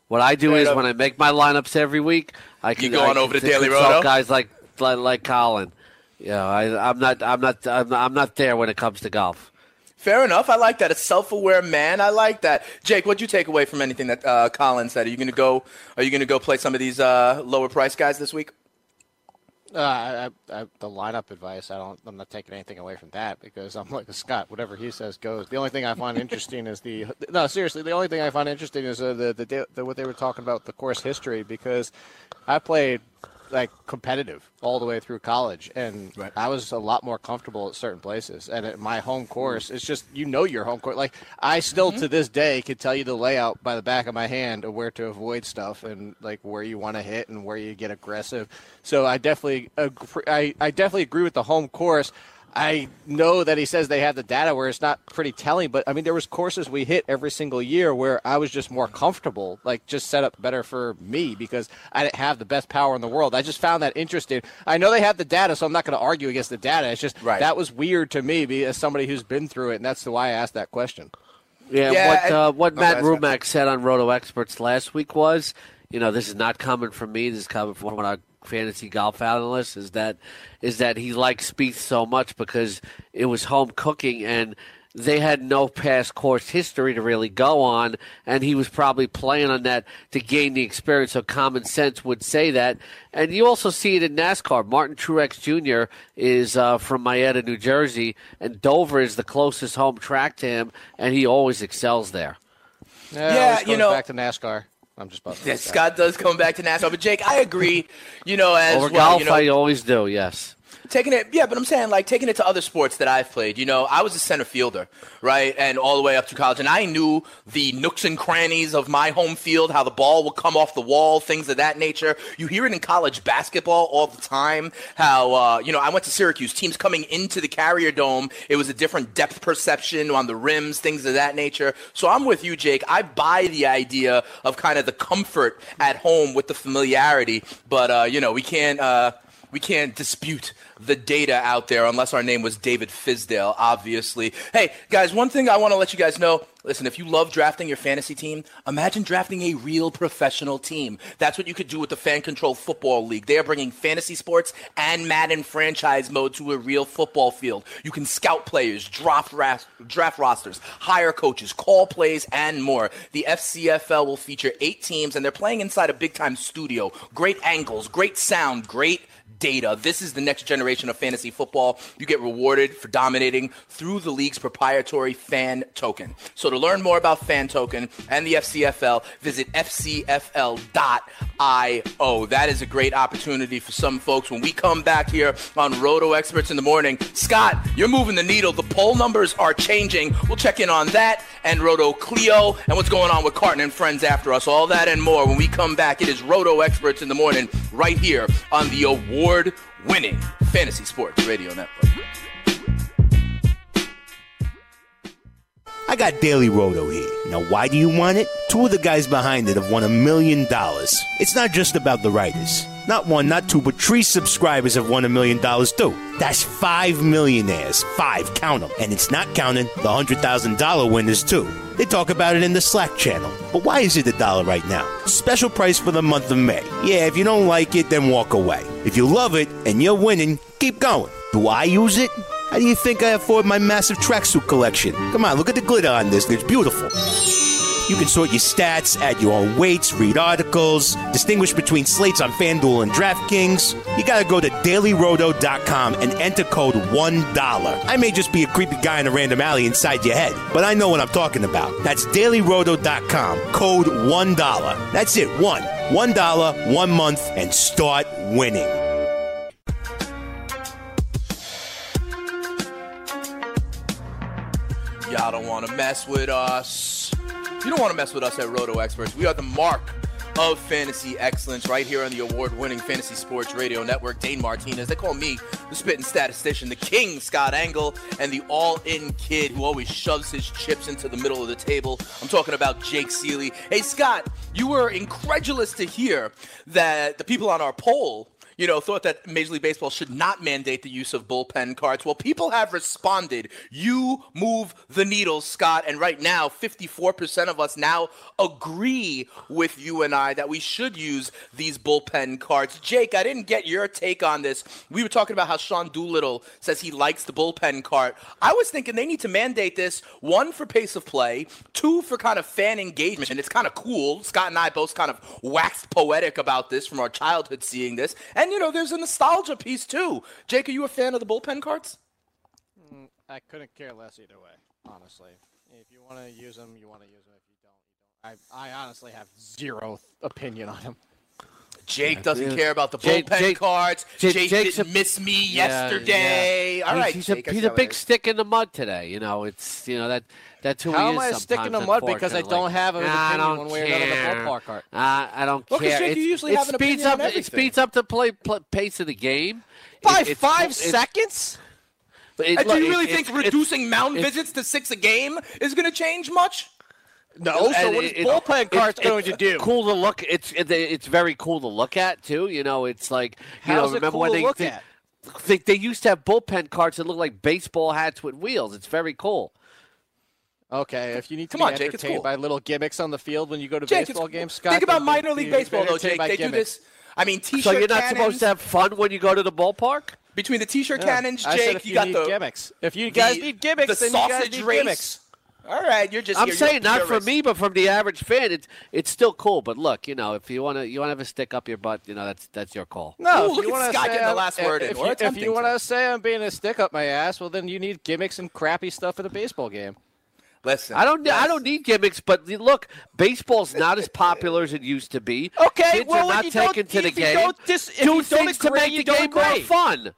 What I do is when I make my lineups every week, I can you go I on over to Daily Roto. Guys like like, like Colin. Yeah, you know, I, I'm not I'm not I'm, I'm not there when it comes to golf. Fair enough. I like that. A self-aware man. I like that. Jake, what'd you take away from anything that uh, Colin said? Are you going to go? Are you to go play some of these uh, lower price guys this week? Uh, I, I, the lineup advice, I don't. I'm not taking anything away from that because I'm like Scott. Whatever he says goes. The only thing I find interesting is the no, seriously. The only thing I find interesting is uh, the, the, the what they were talking about the course history because I played like competitive all the way through college, and right. I was a lot more comfortable at certain places. And at my home course, it's just you know your home course. Like I still mm-hmm. to this day can tell you the layout by the back of my hand of where to avoid stuff and like where you want to hit and where you get aggressive. So I definitely agree, I I definitely agree with the home course. I know that he says they have the data where it's not pretty telling, but I mean there was courses we hit every single year where I was just more comfortable, like just set up better for me because I didn't have the best power in the world. I just found that interesting. I know they have the data, so I'm not going to argue against the data. It's just right. that was weird to me as somebody who's been through it, and that's why I asked that question. Yeah, yeah what uh, what oh, Matt Rumack said on Roto Experts last week was, you know, this is not coming from me. This is coming from one of our fantasy golf analysts is that is that he likes Spieth so much because it was home cooking and they had no past course history to really go on, and he was probably playing on that to gain the experience. So common sense would say that. And you also see it in NASCAR. Martin Truex Jr. is uh, from Mayetta, New Jersey, and Dover is the closest home track to him, and he always excels there. Yeah, Yeah, you know- back to NASCAR. I'm just busting. Yeah. Scott does come back to NASCAR, but Jake, I agree. You know, as Over well, golf, you know, I always do. Yes. Taking it yeah but i'm saying like taking it to other sports that i've played you know i was a center fielder right and all the way up to college and i knew the nooks and crannies of my home field how the ball would come off the wall things of that nature. You hear it in college basketball all the time how uh, you know i went to syracuse teams coming into the carrier dome it was a different depth perception on the rims things of that nature. So i'm with you jake. I buy the idea of kind of the comfort at home with the familiarity but uh, you know we can't uh, we can't dispute the data out there unless our name was David Fizdale, obviously. Hey, guys, one thing I want to let you guys know listen, if you love drafting your fantasy team, imagine drafting a real professional team. That's what you could do with the Fan Control Football League. They are bringing fantasy sports and Madden franchise mode to a real football field. You can scout players, draft, ras- draft rosters, hire coaches, call plays, and more. The FCFL will feature eight teams, and they're playing inside a big time studio. Great angles, great sound, great data. This is the next generation of fantasy football. You get rewarded for dominating through the league's proprietary fan token. So to learn more about fan token and the FCFL, visit fcfl.io. That is a great opportunity for some folks. When we come back here on Roto Experts in the morning, Scott, you're moving the needle. The poll numbers are changing. We'll check in on that and Roto Cleo and what's going on with Carton and friends after us. All that and more when we come back. It is Roto Experts in the morning right here on the award winning Fantasy Sports Radio Network. I got Daily Roto here. Now, why do you want it? Two of the guys behind it have won a million dollars. It's not just about the writers. Not one, not two, but three subscribers have won a million dollars too. That's five millionaires. Five, count them. And it's not counting the $100,000 winners too. They talk about it in the Slack channel. But why is it a dollar right now? Special price for the month of May. Yeah, if you don't like it, then walk away. If you love it and you're winning, keep going. Do I use it? How do you think I afford my massive tracksuit collection? Come on, look at the glitter on this. It's beautiful. You can sort your stats, add your own weights, read articles, distinguish between slates on FanDuel and DraftKings. You gotta go to dailyroto.com and enter code $1. I may just be a creepy guy in a random alley inside your head, but I know what I'm talking about. That's dailyroto.com, code $1. That's it, one. $1, one month, and start winning. Y'all don't want to mess with us. You don't want to mess with us at Roto Experts. We are the mark of fantasy excellence right here on the award-winning Fantasy Sports Radio Network. Dane Martinez. They call me the spitting statistician, the king, Scott Engel, and the all-in kid who always shoves his chips into the middle of the table. I'm talking about Jake Ciely. Hey, Scott, you were incredulous to hear that the people on our poll you know, thought that Major League Baseball should not mandate the use of bullpen carts. Well, people have responded. You move the needle, Scott, and right now, 54% of us now agree with you and I that we should use these bullpen carts. Jake, I didn't get your take on this. We were talking about how Sean Doolittle says he likes the bullpen cart. I was thinking they need to mandate this one for pace of play, two for kind of fan engagement, and it's kind of cool. Scott and I both kind of waxed poetic about this from our childhood seeing this. And, you know, there's a nostalgia piece too. Jake, are you a fan of the bullpen carts? Mm, I couldn't care less either way, honestly. If you want to use them, you want to use them. If you don't, you don't. I, I honestly have zero opinion on them. Jake doesn't Yeah. care about the Jake- bullpen Jake- cards. Jake- Jake Jake's didn't a- miss me Yeah, yesterday. yeah. All He's- right, he's, Jake, a, I he's a big stick in the mud today. You know, it's you know that that's who How he am I sticking a stick in the mud because I don't have an Nah, opinion one way or another on the ballpark card? Uh, I don't Well, care. Jake, you usually it have an speeds up. It speeds up the play, play pace of the game By It- five it's- seconds? it- And do you really think reducing mound it's- visits to six a game is going to change much? No. So And what is it- bullpen carts going to do? Cool to look. It's it- it's very cool to look at too. You know, it's like you How's know. Remember cool when they, look they, at? they they used to have bullpen carts that look like baseball hats with wheels. It's very cool. Okay, if you need to Come be on, Jake, it's entertained cool. by little gimmicks on the field when you go to Jake, baseball games, Scott, think about minor league baseball, though, Jake. by They do this. I mean, t-shirt So you're not cannons. supposed to have fun when you go to the ballpark. Between the t-shirt Yeah. cannons, I Jake, said if you, you got need the gimmicks. If you guys the- need gimmicks, the then you guys sausage need race. gimmicks. All right, you're just. I'm you're, saying you're not for me, but from the average fan, it's it's still cool. But look, you know, if you want to you want to have a stick up your butt, you know, that's that's your call. No, Ooh, if look you at want to Scott say getting the I'm- last word in, If you, if you want to say I'm being a stick up my ass, well then you need gimmicks and crappy stuff in a baseball game. Listen, I don't I don't need gimmicks, but look, baseball's not as popular as it used to be. Okay, Kids well, are if not you don't- taken to the if you game. don't dis- if Do you don't things to agree, make you the don't game more fun.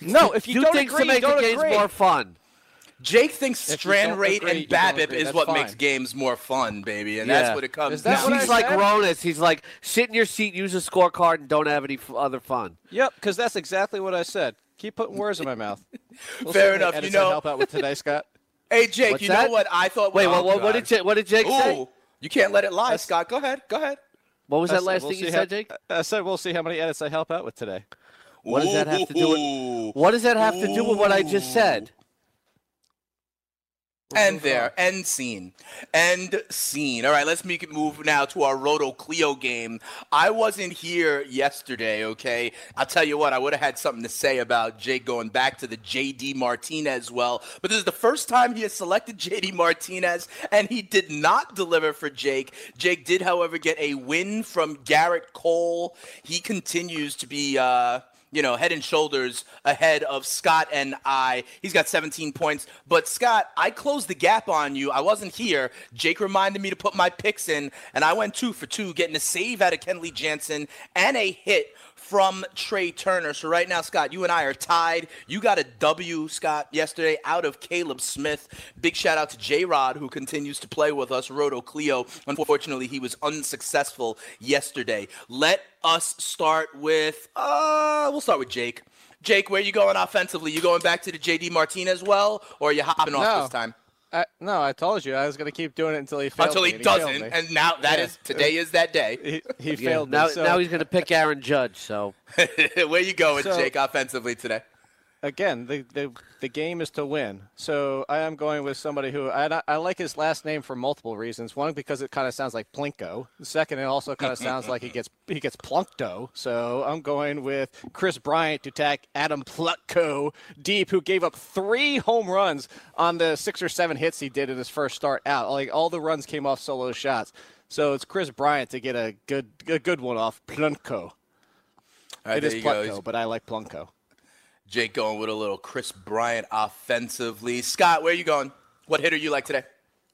No, if you do don't things agree, to make you don't the games agree. more fun. Jake thinks If strand rate agree, and don't BABIP is what fine. makes games more fun, baby, and Yeah. that's what it comes Is that down. He's like said? Ronas. He's like, sit in your seat, use a scorecard, and don't have any f- other fun. Yep, because that's exactly what I said. Keep putting words in my mouth. We'll Fair enough, Edison you know- help out with today, Scott. Hey, Jake, What's you that? know what I thought? Wait, oh, what, what, what did God. Ja- what did Jake say? You can't let it lie, Scott. Go ahead. Go ahead. What was I that said last we'll thing you see said, how- Jake? I said we'll see how many edits I help out with today. What does that have to do with? What does that have to do with what I just said? And there, end scene, end scene. All right, let's make it move now to our Roto Cleo game. I wasn't here yesterday, okay? I'll tell you what, I would have had something to say about Jake going back to the JD Martinez well, but this is the first time he has selected JD Martinez, and he did not deliver for Jake. Jake did, however, get a win from Gerrit Cole. He continues to be, uh, you know, head and shoulders ahead of Scott and I. He's got 17 points. But Scott, I closed the gap on you. I wasn't here. Jake reminded me to put my picks in, and I went two for two, getting a save out of Kenley Jansen and a hit from Trea Turner. So right now, Scott, you and I are tied. You got a W, Scott, yesterday out of Caleb Smith. Big shout out to J Rod, who continues to play with us, Roto Cleo. Unfortunately, he was unsuccessful yesterday. Let us start with, uh, we'll start with Jake. Jake, where you going offensively? You going back to the JD Martinez well, or are you hopping off No. this time? I, no, I told you I was going to keep doing it until he failed Until me, he and failed doesn't, me. and now that Yeah. is today is that day. He, he Yeah, failed now, me. So now he's going to pick Aaron Judge. So where you going, So- Jake, offensively today? again, the, the the game is to win. So I am going with somebody who I, I like his last name for multiple reasons. One, because it kind of sounds like Plinko. Second, it also kind of sounds like he gets he gets Plunkto. So I'm going with Kris Bryant to attack Adam Plutko deep, who gave up three home runs on the six or seven hits he did in his first start out. Like all the runs came off solo shots. So it's Kris Bryant to get a good a good one off Plunko. Right, It is. Plutko, but I like Plunko. Jake going with a little Kris Bryant offensively. Scott, where are you going? What hitter you like today?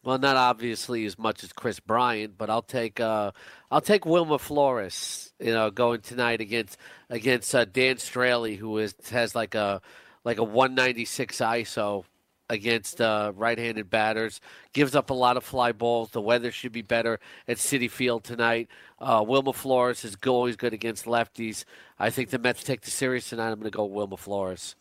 Well, not obviously as much as Kris Bryant, but I'll take uh, I'll take Wilmer Flores. You know, going tonight against against uh, Dan Straily, who is has like a like a 196 ISO against uh, right-handed batters. Gives up a lot of fly balls. The weather should be better at Citi Field tonight. Uh, Wilmer Flores is always good against lefties. I think the Mets take the series tonight. I'm going to go Wilmer Flores.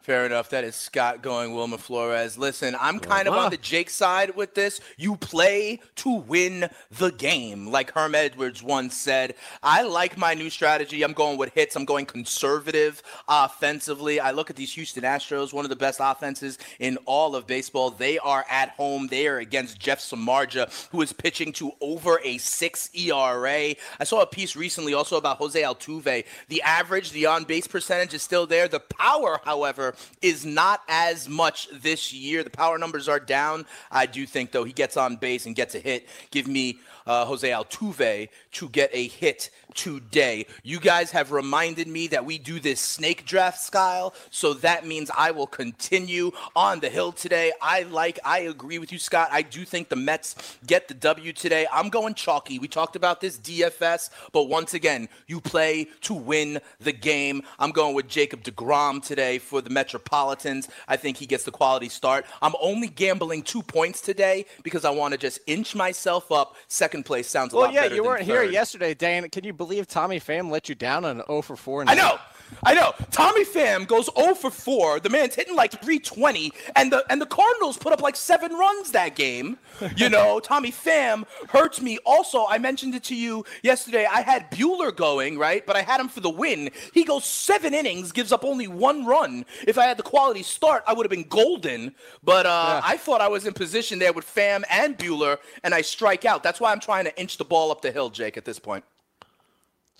Fair enough. That is Scott going Wilmer Flores. Listen, I'm kind of on the Jake side with this. You play to win the game, like Herm Edwards once said. I like my new strategy. I'm going with hits. I'm going conservative offensively. I look at these Houston Astros, one of the best offenses in all of baseball. They are at home. They are against Jeff Samardzija, who is pitching to over a six ERA. I saw a piece recently also about Jose Altuve. The average, the on base percentage is still there. The power, however, is not as much this year. The power numbers are down. I do think, though, he gets on base and gets a hit. Give me uh, Jose Altuve to get a hit today. You guys have reminded me that we do this snake draft style, so that means I will continue on the hill today. I like, I agree with you, Scott. I do think the Mets get the W today. I'm going chalky. We talked about this DFS, but once again, you play to win the game. I'm going with Jacob DeGrom today for the Metropolitans. I think he gets the quality start. I'm only gambling two points today because I want to just inch myself up. Second place sounds a lot of things. Well, yeah, you weren't here yesterday, Dan. Can you believe Tommy Pham let you down on an 0 for 4? I know. I know. Tommy Pham goes 0 for 4. The man's hitting like 320, and the and the Cardinals put up like seven runs that game. You know, Tommy Pham hurts me. Also, I mentioned it to you yesterday. I had Buehler going right, but I had him for the win. He goes seven innings, gives up only one run. If I had the quality start, I would have been golden. But uh, I thought I was in position there with Pham and Buehler, and I strike out. That's why I'm trying to inch the ball up the hill, Jake. At this point.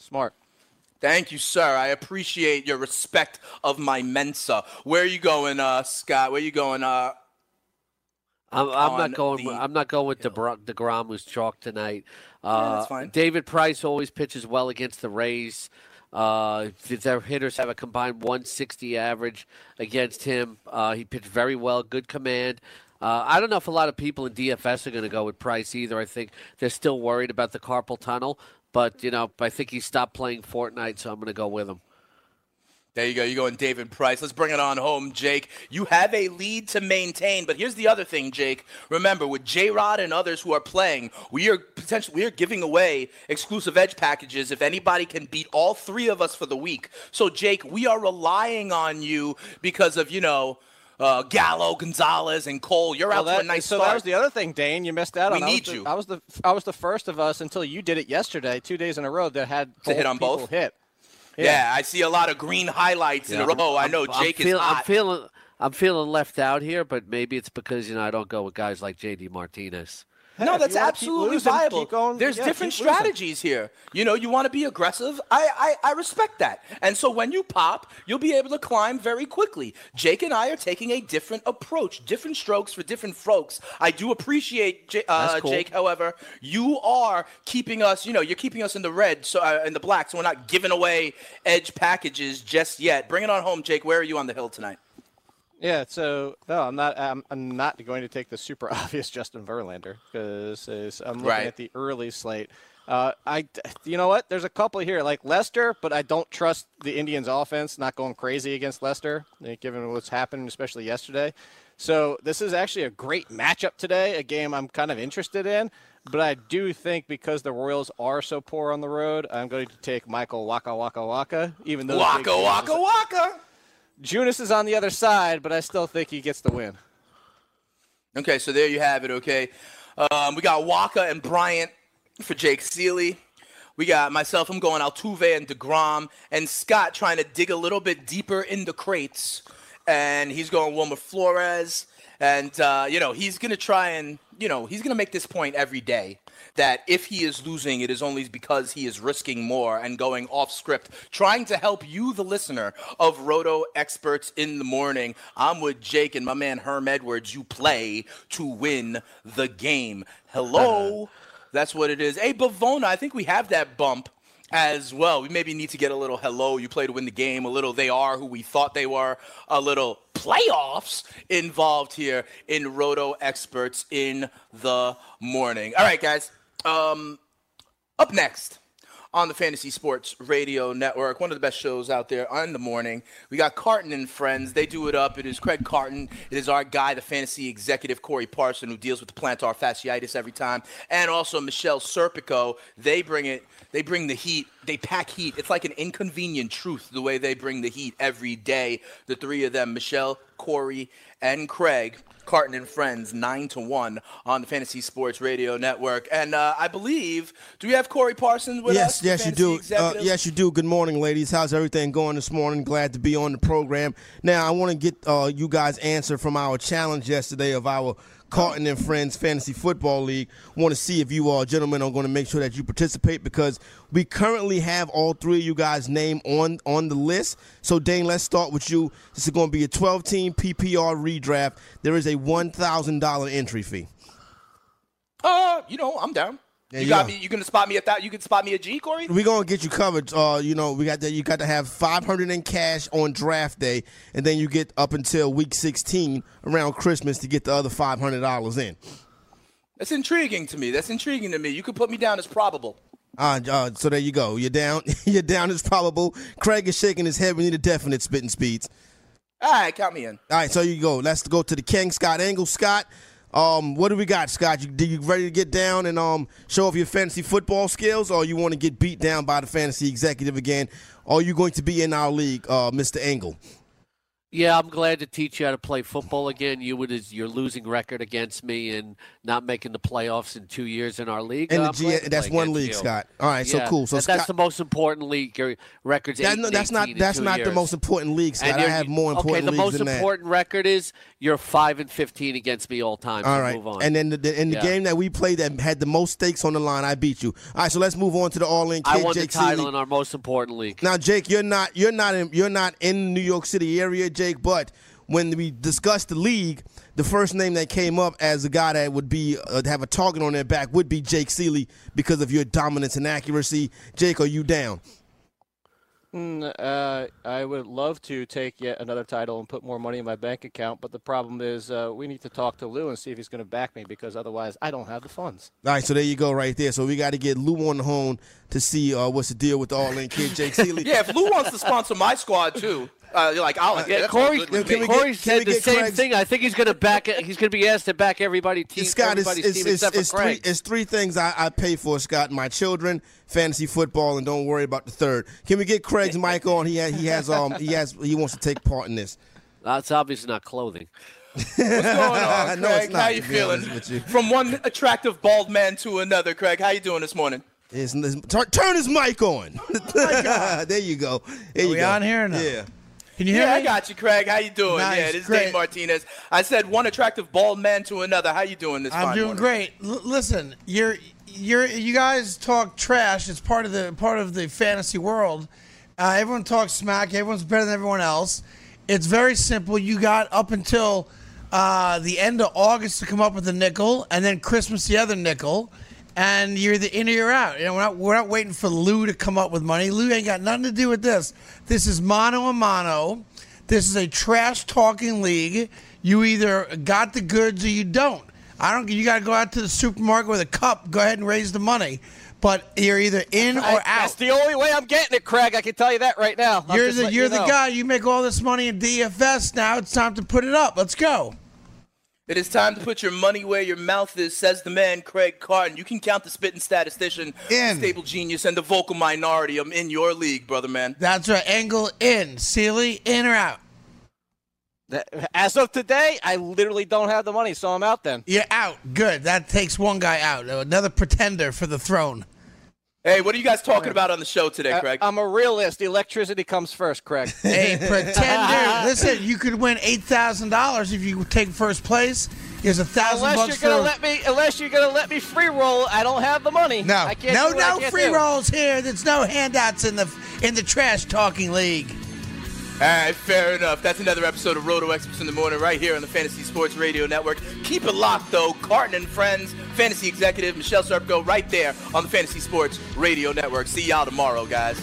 Smart. Thank you, sir. I appreciate your respect of my Mensa. Where are you going, uh, Scott? Where are you going? Uh, I'm, I'm not going. I'm not going with DeBr- Degrom, who's chalk tonight. Uh, that's fine. David Price always pitches well against the Rays. Uh, their hitters have a combined 160 average against him. Uh, he pitched very well, good command. Uh, I don't know if a lot of people in DFS are going to go with Price either. I think they're still worried about the carpal tunnel, but you know, I think he stopped playing Fortnite, so I'm going to go with him. There you go. You're going David Price. Let's bring it on home, Jake. You have a lead to maintain, but here's the other thing, Jake. Remember, with J Rod and others who are playing, we are potentially we are giving away exclusive edge packages if anybody can beat all three of us for the week. So, Jake, we are relying on you because of you know. Uh, Gallo, Gonzalez, and Cole, you're out Well, for a that- nice so start. that was the other thing, Dane. You missed out We on. I was need the- you. I was the I was the first of us until you did it yesterday, two days in a row that had To hit on both? hit. yeah. I see a lot of green highlights in a row. I know I'm Jake feel- is hot. I'm feeling. I'm feeling left out here, but maybe it's because you know I don't go with guys like J.D. Martinez. No, that's absolutely losing, viable. going- There's yeah, different strategies here. You know, you want to be aggressive. I, I I respect that. And so when you pop, you'll be able to climb very quickly. Jake and I are taking a different approach, different strokes for different folks. I do appreciate J- uh, cool. Jake. However, you are keeping us. You know, you're keeping us in the red, so uh, in the black. So we're not giving away edge packages just yet. Bring it on home, Jake. Where are you on the hill tonight? Yeah, so no, I'm not. I'm, I'm not going to take the super obvious Justin Verlander because I'm looking Right. at the early slate. Uh, I, you know what? There's a couple here like Lester, but I don't trust the Indians' offense. Not going crazy against Lester, eh, given what's happened, especially yesterday. So this is actually a great matchup today. A game I'm kind of interested in, but I do think because the Royals are so poor on the road, I'm going to take Michael Wacha Waka Waka. Even though Waka waka waka. Junis is on the other side, but I still think he gets the win. Okay, so there you have it. Okay, um, we got Wacha and Bryant for Jake Ciely. We got myself. I'm going Altuve and Degrom, and Scott trying to dig a little bit deeper in the crates, and he's going Wilmer Flores, and uh, you know he's gonna try and you know he's gonna make this point every day that if he is losing, it is only because he is risking more and going off script, trying to help you, the listener of Roto Experts in the Morning. I'm with Jake and my man Herm Edwards. You play to win the game. Hello. That's what it is. Hey, Bavona, I think we have that bump as well. We maybe need to get a little hello, you play to win the game, a little they are who we thought they were, a little playoffs involved here in Roto Experts in the morning. All right, guys. Um, up next on the Fantasy Sports Radio Network, one of the best shows out there in the morning. We got Carton and Friends. They do it up. It is Craig Carton. It is our guy, the fantasy executive Corey Parson, who deals with the plantar fasciitis every time, and also Michelle Serpico. They bring it. They bring the heat. They pack heat. It's like an inconvenient truth the way they bring the heat every day. The three of them, Michelle, Corey, and Craig. Carton and Friends, nine to one on the Fantasy Sports Radio Network, and uh, I believe, do we have Corey Parsons with yes, us? yes, you do. Uh, yes, you do. Good morning, ladies. How's everything going this morning? Glad to be on the program. Now, I want to get uh, you guys' answer from our challenge yesterday of our Carton and Friends Fantasy Football League. Want to see if you all gentlemen are going to make sure that you participate because we currently have all three of you guys' name on on the list. So, Dane, let's start with you. This is going to be a 12-team PPR redraft. There is a one thousand dollar entry fee. Uh, you know, I'm down. You you got go. me. You gonna spot me at that? You can spot me at G, Corey. We're gonna get you covered. Uh, you know, we got that. You got to have five hundred in cash on draft day, and then you get up until week sixteen around Christmas to get the other five hundred dollars in. That's intriguing to me. That's intriguing to me. You could put me down as probable. Uh, uh, so there you go. You're down. You're down as probable. Craig is shaking his head. We need a definite spitting speeds. All right, count me in. All right, so you go. Let's go to the King, Scott Engel. Scott, um, what do we got, Scott? You, you ready to get down and um show off your fantasy football skills, or you want to get beat down by the fantasy executive again? Or are you going to be in our league, uh, Mr. Engel? Yeah, I'm glad to teach you how to play football again. You with your losing record against me and not making the playoffs in two years in our league. And the G- that's one league, you. Scott. All right, so cool. So that- that's the most important league. Your records. That- eight no, that's not that's not the most important league, Scott. I have more important Okay, the most than that. important record is you're five and fifteen against me all time. All so right, move on. and then the, the, in the Yeah. game that we played that had the most stakes on the line, I beat you. All right, so let's move on to the all-in I won Jake the title in our most important league. Now, Jake, you're not you're not in, you're not in New York City area, Jake. But when we discussed the league, the first name that came up as a guy that would be uh, have a target on their back would be Jake Ciely because of your dominance and accuracy. Jake, are you down? Mm, uh, I would love to take yet another title and put more money in my bank account, but the problem is uh, we need to talk to Lou and see if he's going to back me because otherwise I don't have the funds. All right, so there you go, right there. So we got to get Lou on the horn to see uh, what's the deal with the all-in kid, Jake Ciely. Yeah, if Lou wants to sponsor my squad too, uh, you're like, I'll. Yeah, that's all Corey, good with me. Corey said the same thing. I think he's going to back. He's going to be asked to back everybody team, Scott, it's, everybody's it's, team it's, except it's for three, it's three things I, I pay for, Scott. My children, fantasy football, and don't worry about the third. Can we get Craig's mic on? He has, he has um he has he wants to take part in this. That's obviously not clothing. What's going on, Craig? it's not, how you feeling? you. From one attractive bald man to another, Craig. How you doing this morning? It's- it's- turn, turn his mic on. there you go. There Are you we go. on here or no? Yeah. Can you hear yeah, me? I got you, Craig. How you doing? Nice, yeah, this is great. Dave Martinez. I said one attractive bald man to another. How you doing this I'm doing morning? great. L- listen, you're you're you guys talk trash. It's part of the part of the fantasy world. Uh, everyone talks smack. Everyone's better than everyone else. It's very simple. You got up until uh, the end of August to come up with a nickel, and then Christmas the other nickel, and you're the in or you're out. You know, we're not we're not waiting for Lou to come up with money. Lou ain't got nothing to do with this. This is mano a mano. This is a trash talking league. You either got the goods or you don't. I don't. You got to go out to the supermarket with a cup. Go ahead and raise the money. But you're either in or I- out. That's the only way I'm getting it, Craig. I can tell you that right now. I'm You're the you're you the guy. You make all this money in DFS. Now it's time to put it up. Let's go. It is time to put your money where your mouth is, says the man Craig Carton. You can count the spitting statistician, the stable genius, and the vocal minority. I'm in your league, brother man. That's right. Engel in. Ciely in or out. As of today, I literally don't have the money, so I'm out then. You're out. Good. That takes one guy out. Another pretender for the throne. Hey, what are you guys talking about on the show today, uh, Craig? I'm a realist. Electricity comes first, Craig. A pretender. Listen, you could win eight thousand dollars if you take first place. Here's a thousand Unless bucks you're gonna for. let me, unless you're gonna let me free roll, I don't have the money. no, I can't no, do I no can't free do. rolls here. There's no handouts in the in the trash talking league. All right, fair enough. That's another episode of Roto Experts in the Morning right here on the Fantasy Sports Radio Network. Keep it locked, though. Carton and Friends, fantasy executive Michelle Serpico right there on the Fantasy Sports Radio Network. See y'all tomorrow, guys.